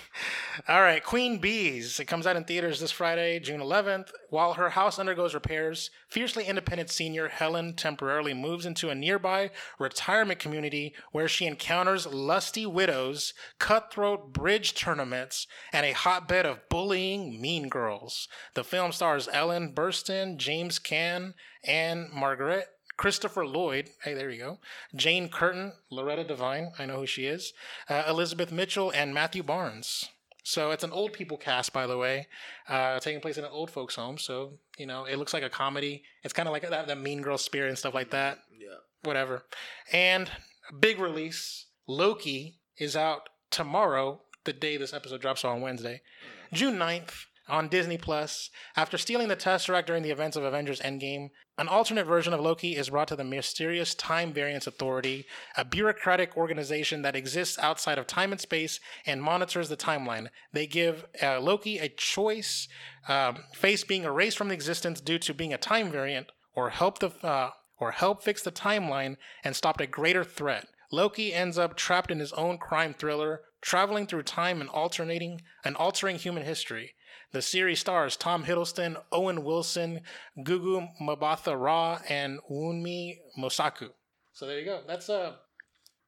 All right, Queen Bees. It comes out in theaters this Friday, June 11th. While her house undergoes repairs, fiercely independent senior Helen temporarily moves into a nearby retirement community where she encounters lusty widows, cutthroat bridge tournaments, and a hotbed of bullying mean girls. The film stars Ellen Burstyn, James Caan, and Margaret Christopher Lloyd, hey, there you go. Jane Curtin, Loretta Devine, I know who she is. Uh, Elizabeth Mitchell, and Matthew Barnes. So it's an old people cast, by the way, uh, taking place in an old folks' home. So you know, it looks like a comedy. It's kind of like that, that Mean Girl spirit and stuff like that. Yeah. Whatever. And a big release, Loki is out tomorrow, the day this episode drops on Wednesday, June 9th on Disney Plus. After stealing the Tesseract during the events of Avengers Endgame, an alternate version of Loki is brought to the mysterious Time Variance Authority, a bureaucratic organization that exists outside of time and space and monitors the timeline. They give uh, Loki a choice, um, face being erased from existence due to being a time variant, or help the uh, or help fix the timeline and stop a greater threat. Loki ends up trapped in his own crime thriller, traveling through time and alternating and altering human history. The series stars Tom Hiddleston, Owen Wilson, Gugu Mbatha Raw, and Wunmi Mosaku. So there you go. That's uh,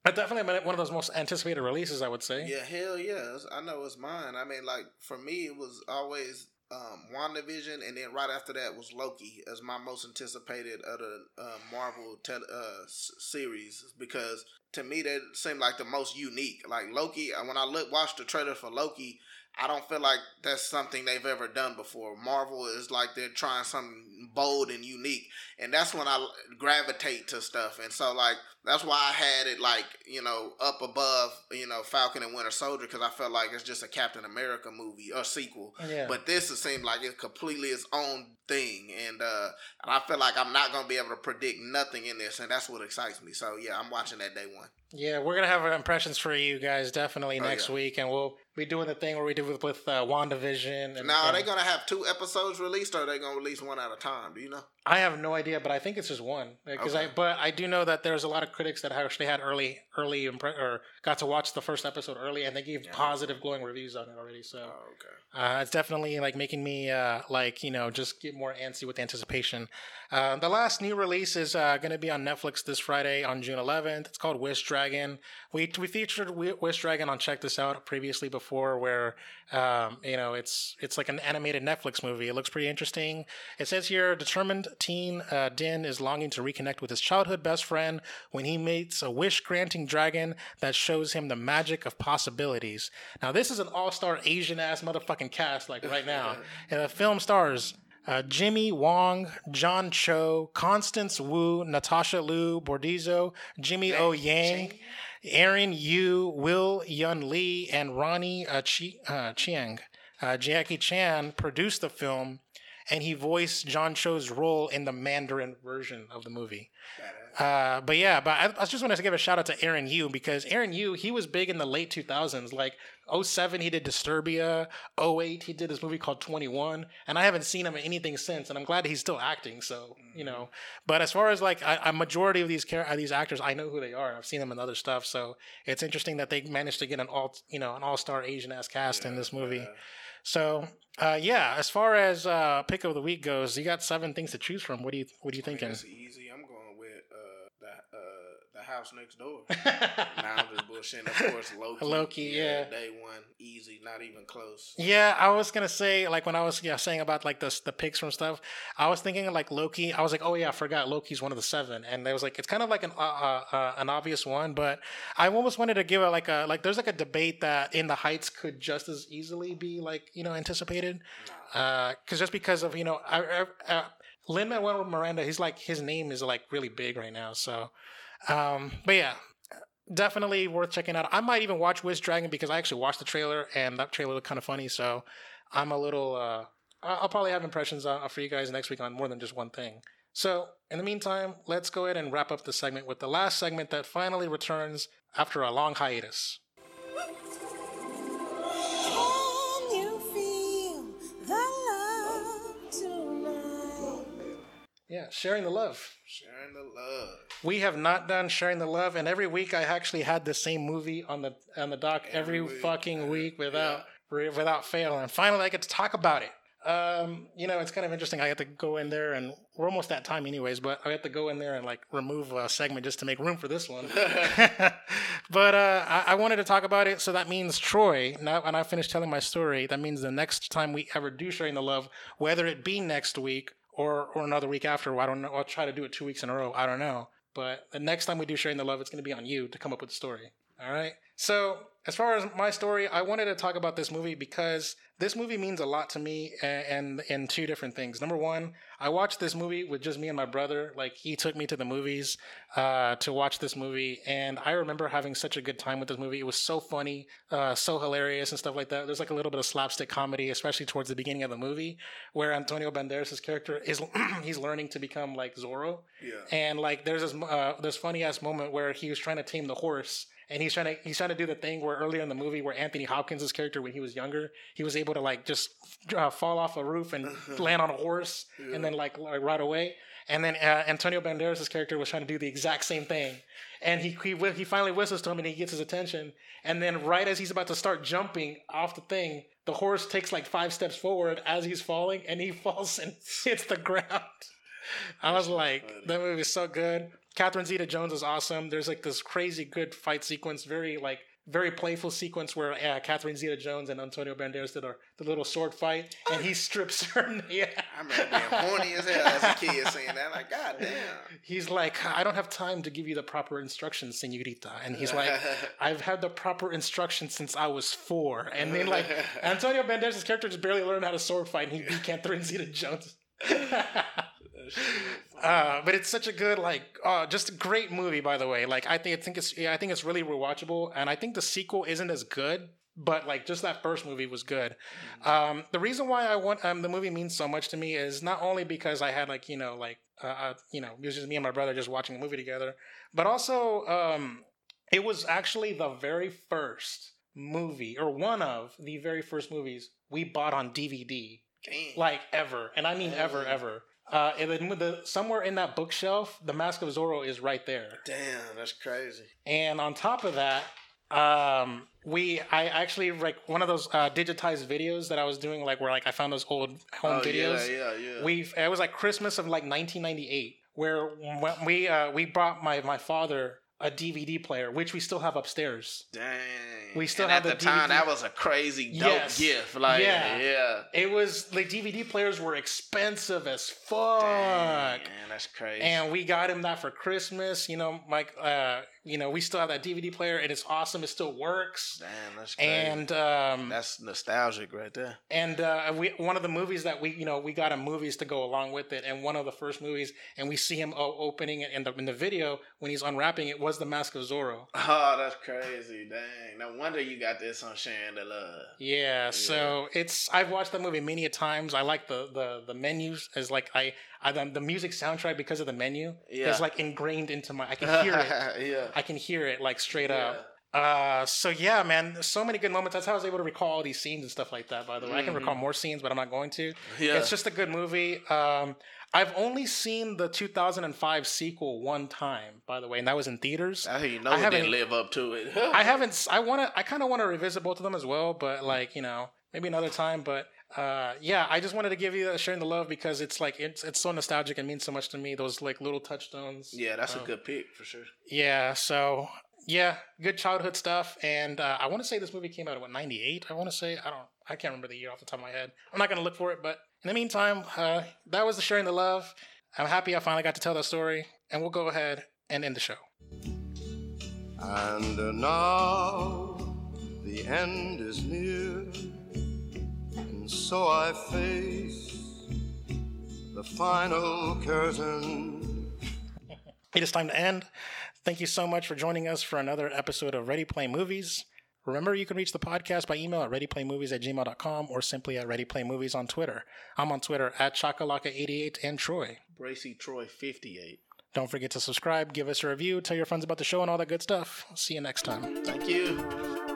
that's definitely one of those most anticipated releases, I would say. Yeah, hell yeah. I know it's mine. I mean, like, for me, it was always um, WandaVision, and then right after that was Loki as my most anticipated of the uh, Marvel tel- uh, s- series because to me, that seemed like the most unique. Like, Loki, uh, when I look, watched the trailer for Loki, I don't feel like that's something they've ever done before. Marvel is like they're trying something bold and unique, and that's when I gravitate to stuff. And so, like, that's why I had it like you know up above you know Falcon and Winter Soldier because I felt like it's just a Captain America movie or sequel. Yeah. But this it seemed like it's completely its own thing, and uh, and I feel like I'm not gonna be able to predict nothing in this, and that's what excites me. So yeah, I'm watching that day one. Yeah, we're gonna have impressions for you guys definitely Oh, next yeah. week, and we'll be doing the thing where we did with with uh, Wandavision. And, Now, are and they gonna have two episodes released, or are they gonna release one at a time? Do you know? I have no idea, but I think it's just one. Because I, Okay. but I do know that there's a lot of critics that actually had early, early impre- or got to watch the first episode early, and they gave Yeah. positive, glowing reviews on it already. So Oh, okay. uh, it's definitely like making me uh, like you know just get more antsy with anticipation. Uh, the last new release is uh, going to be on Netflix this Friday on June 11th. It's called Wish Dragon. We we featured Wish Dragon on Check This Out previously before, where um, you know it's it's like an animated Netflix movie. It looks pretty interesting. It says here, determined teen uh, Din is longing to reconnect with his childhood best friend when he meets a wish-granting dragon that shows him the magic of possibilities. Now, this is an all-star Asian-ass motherfucking cast, like right now. and the film stars uh, Jimmy Wong, John Cho, Constance Wu, Natasha Liu Bordizzo, Jimmy O Yang, Aaron Yoo, Will Yun Lee, and Ronny uh, Chi, uh, Chieng. Uh, Jackie Chan produced the film, and he voiced John Cho's role in the Mandarin version of the movie. Uh, but yeah, but I, I just wanted to give a shout out to Aaron Yoo because Aaron Yoo, he was big in the late 2000s. Like 07, he did Disturbia. 08, he did this movie called 21. And I haven't seen him in anything since. And I'm glad he's still acting. So, you know, but as far as like a, a majority of these char- uh, these actors, I know who they are. I've seen them in other stuff. So it's interesting that they managed to get an all, you know, an all star Asian ass cast in this movie. So, uh, yeah, as far as uh, pick of the week goes, you got seven things to choose from. What do you What are you thinking? Easy. I'm going with uh, the uh, the house next door. now I'm just bullshitting. Of course, Loki. Loki, yeah. Day one, easy, not even close. Yeah, I was gonna say like when I was yeah saying about like the the picks from stuff, I was thinking like Loki. I was like, oh yeah, I forgot Loki's one of the seven, and there was like it's kind of like an uh, uh, uh, an obvious one, but I almost wanted to give it like a like there's like a debate that In the Heights could just as easily be like you know anticipated, because just because of you know I, I, uh, Lin Manuel Miranda, he's like his name is like really big right now, so um, but yeah. Definitely worth checking out. I might even watch Wish Dragon because I actually watched the trailer and that trailer looked kind of funny. So I'm a little. Uh, I'll probably have impressions uh, for you guys next week on more than just one thing. So in the meantime, let's go ahead and wrap up the segment with the last segment that finally returns after a long hiatus. Yeah, sharing the love. Sharing the love. We have not done sharing the love, and every week I actually had the same movie on the on the dock every, Every week. fucking week without re- without fail, and finally I get to talk about it. Um, you know, it's kind of interesting. I have to go in there, and we're almost that time, anyways. But I have to go in there and like remove a segment just to make room for this one. but uh, I-, I wanted to talk about it, so that means Troy. Now, when I finish telling my story, that means the next time we ever do sharing the love, whether it be next week or or another week after. I don't know. I'll try to do it two weeks in a row. I don't know. But the next time we do sharing the love, it's going to be on you to come up with the story. All right. So as far as my story, I wanted to talk about this movie because this movie means a lot to me and in two different things. Number one, I watched this movie with just me and my brother. Like he took me to the movies uh, to watch this movie, and I remember having such a good time with this movie. It was so funny, uh, so hilarious, and stuff like that. There's like a little bit of slapstick comedy, especially towards the beginning of the movie, where Antonio Banderas' character is he's learning to become like Zorro, Yeah. and like there's this uh, this funny ass moment where he was trying to tame the horse. And he's trying to he's trying to do the thing where earlier in the movie where Anthony Hopkins' character when he was younger he was able to like just uh, fall off a roof and land on a horse and then like, like right away. And then uh, Antonio Banderas' character was trying to do the exact same thing, and he he he finally whistles to him and he gets his attention. And then right as he's about to start jumping off the thing, the horse takes like five steps forward as he's falling, and he falls and hits the ground. I was like, that movie is so good. Catherine Zeta-Jones is awesome. There's like this crazy good fight sequence, very like very playful sequence where uh, Catherine Zeta-Jones and Antonio Banderas did a, the little sword fight, and he strips her. Yeah, I remember being horny as hell as a kid saying that. Like, God damn. he's like, I don't have time to give you the proper instructions, senorita. And he's like, I've had the proper instructions since I was four. And then like Antonio Banderas' character just barely learned how to sword fight, and he beat Catherine Zeta-Jones. Uh, but it's such a good, like, uh, just a great movie. By the way, like, I think I think it's, yeah, I think it's really rewatchable, and I think the sequel isn't as good, but like, just that first movie was good. Um, the reason why I want um, the movie means so much to me is not only because I had like, you know, like, uh, uh, you know, it was just me and my brother just watching a movie together, but also, um, it was actually the very first movie, or one of the very first movies we bought on DVD like ever, and I mean ever, ever. Uh, and then with the somewhere in that bookshelf, the Mask of Zorro is right there. Damn, that's crazy. And on top of that, um, we I actually like one of those uh, digitized videos that I was doing, like where like I found those old home Oh, videos. yeah, yeah, yeah. We it was like Christmas of like 1998, where when we uh, we brought my my father a DVD player, which we still have upstairs. Dang. We still and have at the the time DVD. that was a crazy dope Yes. gift. Like, Yeah. yeah. It was like DVD players were expensive as fuck. Dang, Man, that's crazy. and we got him that for Christmas. You know, Mike. Uh, you know, we still have that DVD player, and it's awesome. It still works. Damn, that's crazy. And um, that's nostalgic right there. and uh, we one of the movies that we you know we got him movies to go along with it, and one of the first movies, and we see him opening it in the in the video when he's unwrapping it was the Mask of Zorro. Oh, that's crazy. Dang. No wonder you got this on sharing the love. Yeah, so it's I've watched that movie many a times. I like the the the menus as like I I the, the music soundtrack because of the menu Yeah. is like ingrained into my I can hear it. yeah. I can hear it like straight up. Uh, so yeah, man, so many good moments. That's how I was able to recall all these scenes and stuff like that. By the way, I can recall more scenes, but I'm not going to. Mm-hmm. Yeah. It's just a good movie. Um, I've only seen the 2005 sequel one time, by the way, and that was in theaters. I you know I haven't- didn't live up to it. I haven't. I want to. I kind of want to revisit both of them as well, but like you know, maybe another time. But uh, yeah, I just wanted to give you that sharing the love because it's like it's it's so nostalgic and means so much to me. Those like little touchstones. yeah, that's Um, a good pick for sure. Yeah. So yeah, good childhood stuff. And uh, I want to say this movie came out at what ninety eight. I want to say I don't. I can't remember the year off the top of my head. I'm not gonna look for it, but in the meantime, uh, that was the sharing the love. I'm happy I finally got to tell that story, and we'll go ahead and end the show. And now the end is near, and so I face the final curtain. It is time to end. Thank you so much for joining us for another episode of Ready Play Movies. Remember, you can reach the podcast by email at readyplaymovies at gmail.com or simply at readyplaymovies on Twitter. I'm on Twitter at Chakalaka88 and Troy. Bracy Troy 58. Don't forget to subscribe, give us a review, tell your friends about the show, and all that good stuff. See you next time. Thank you.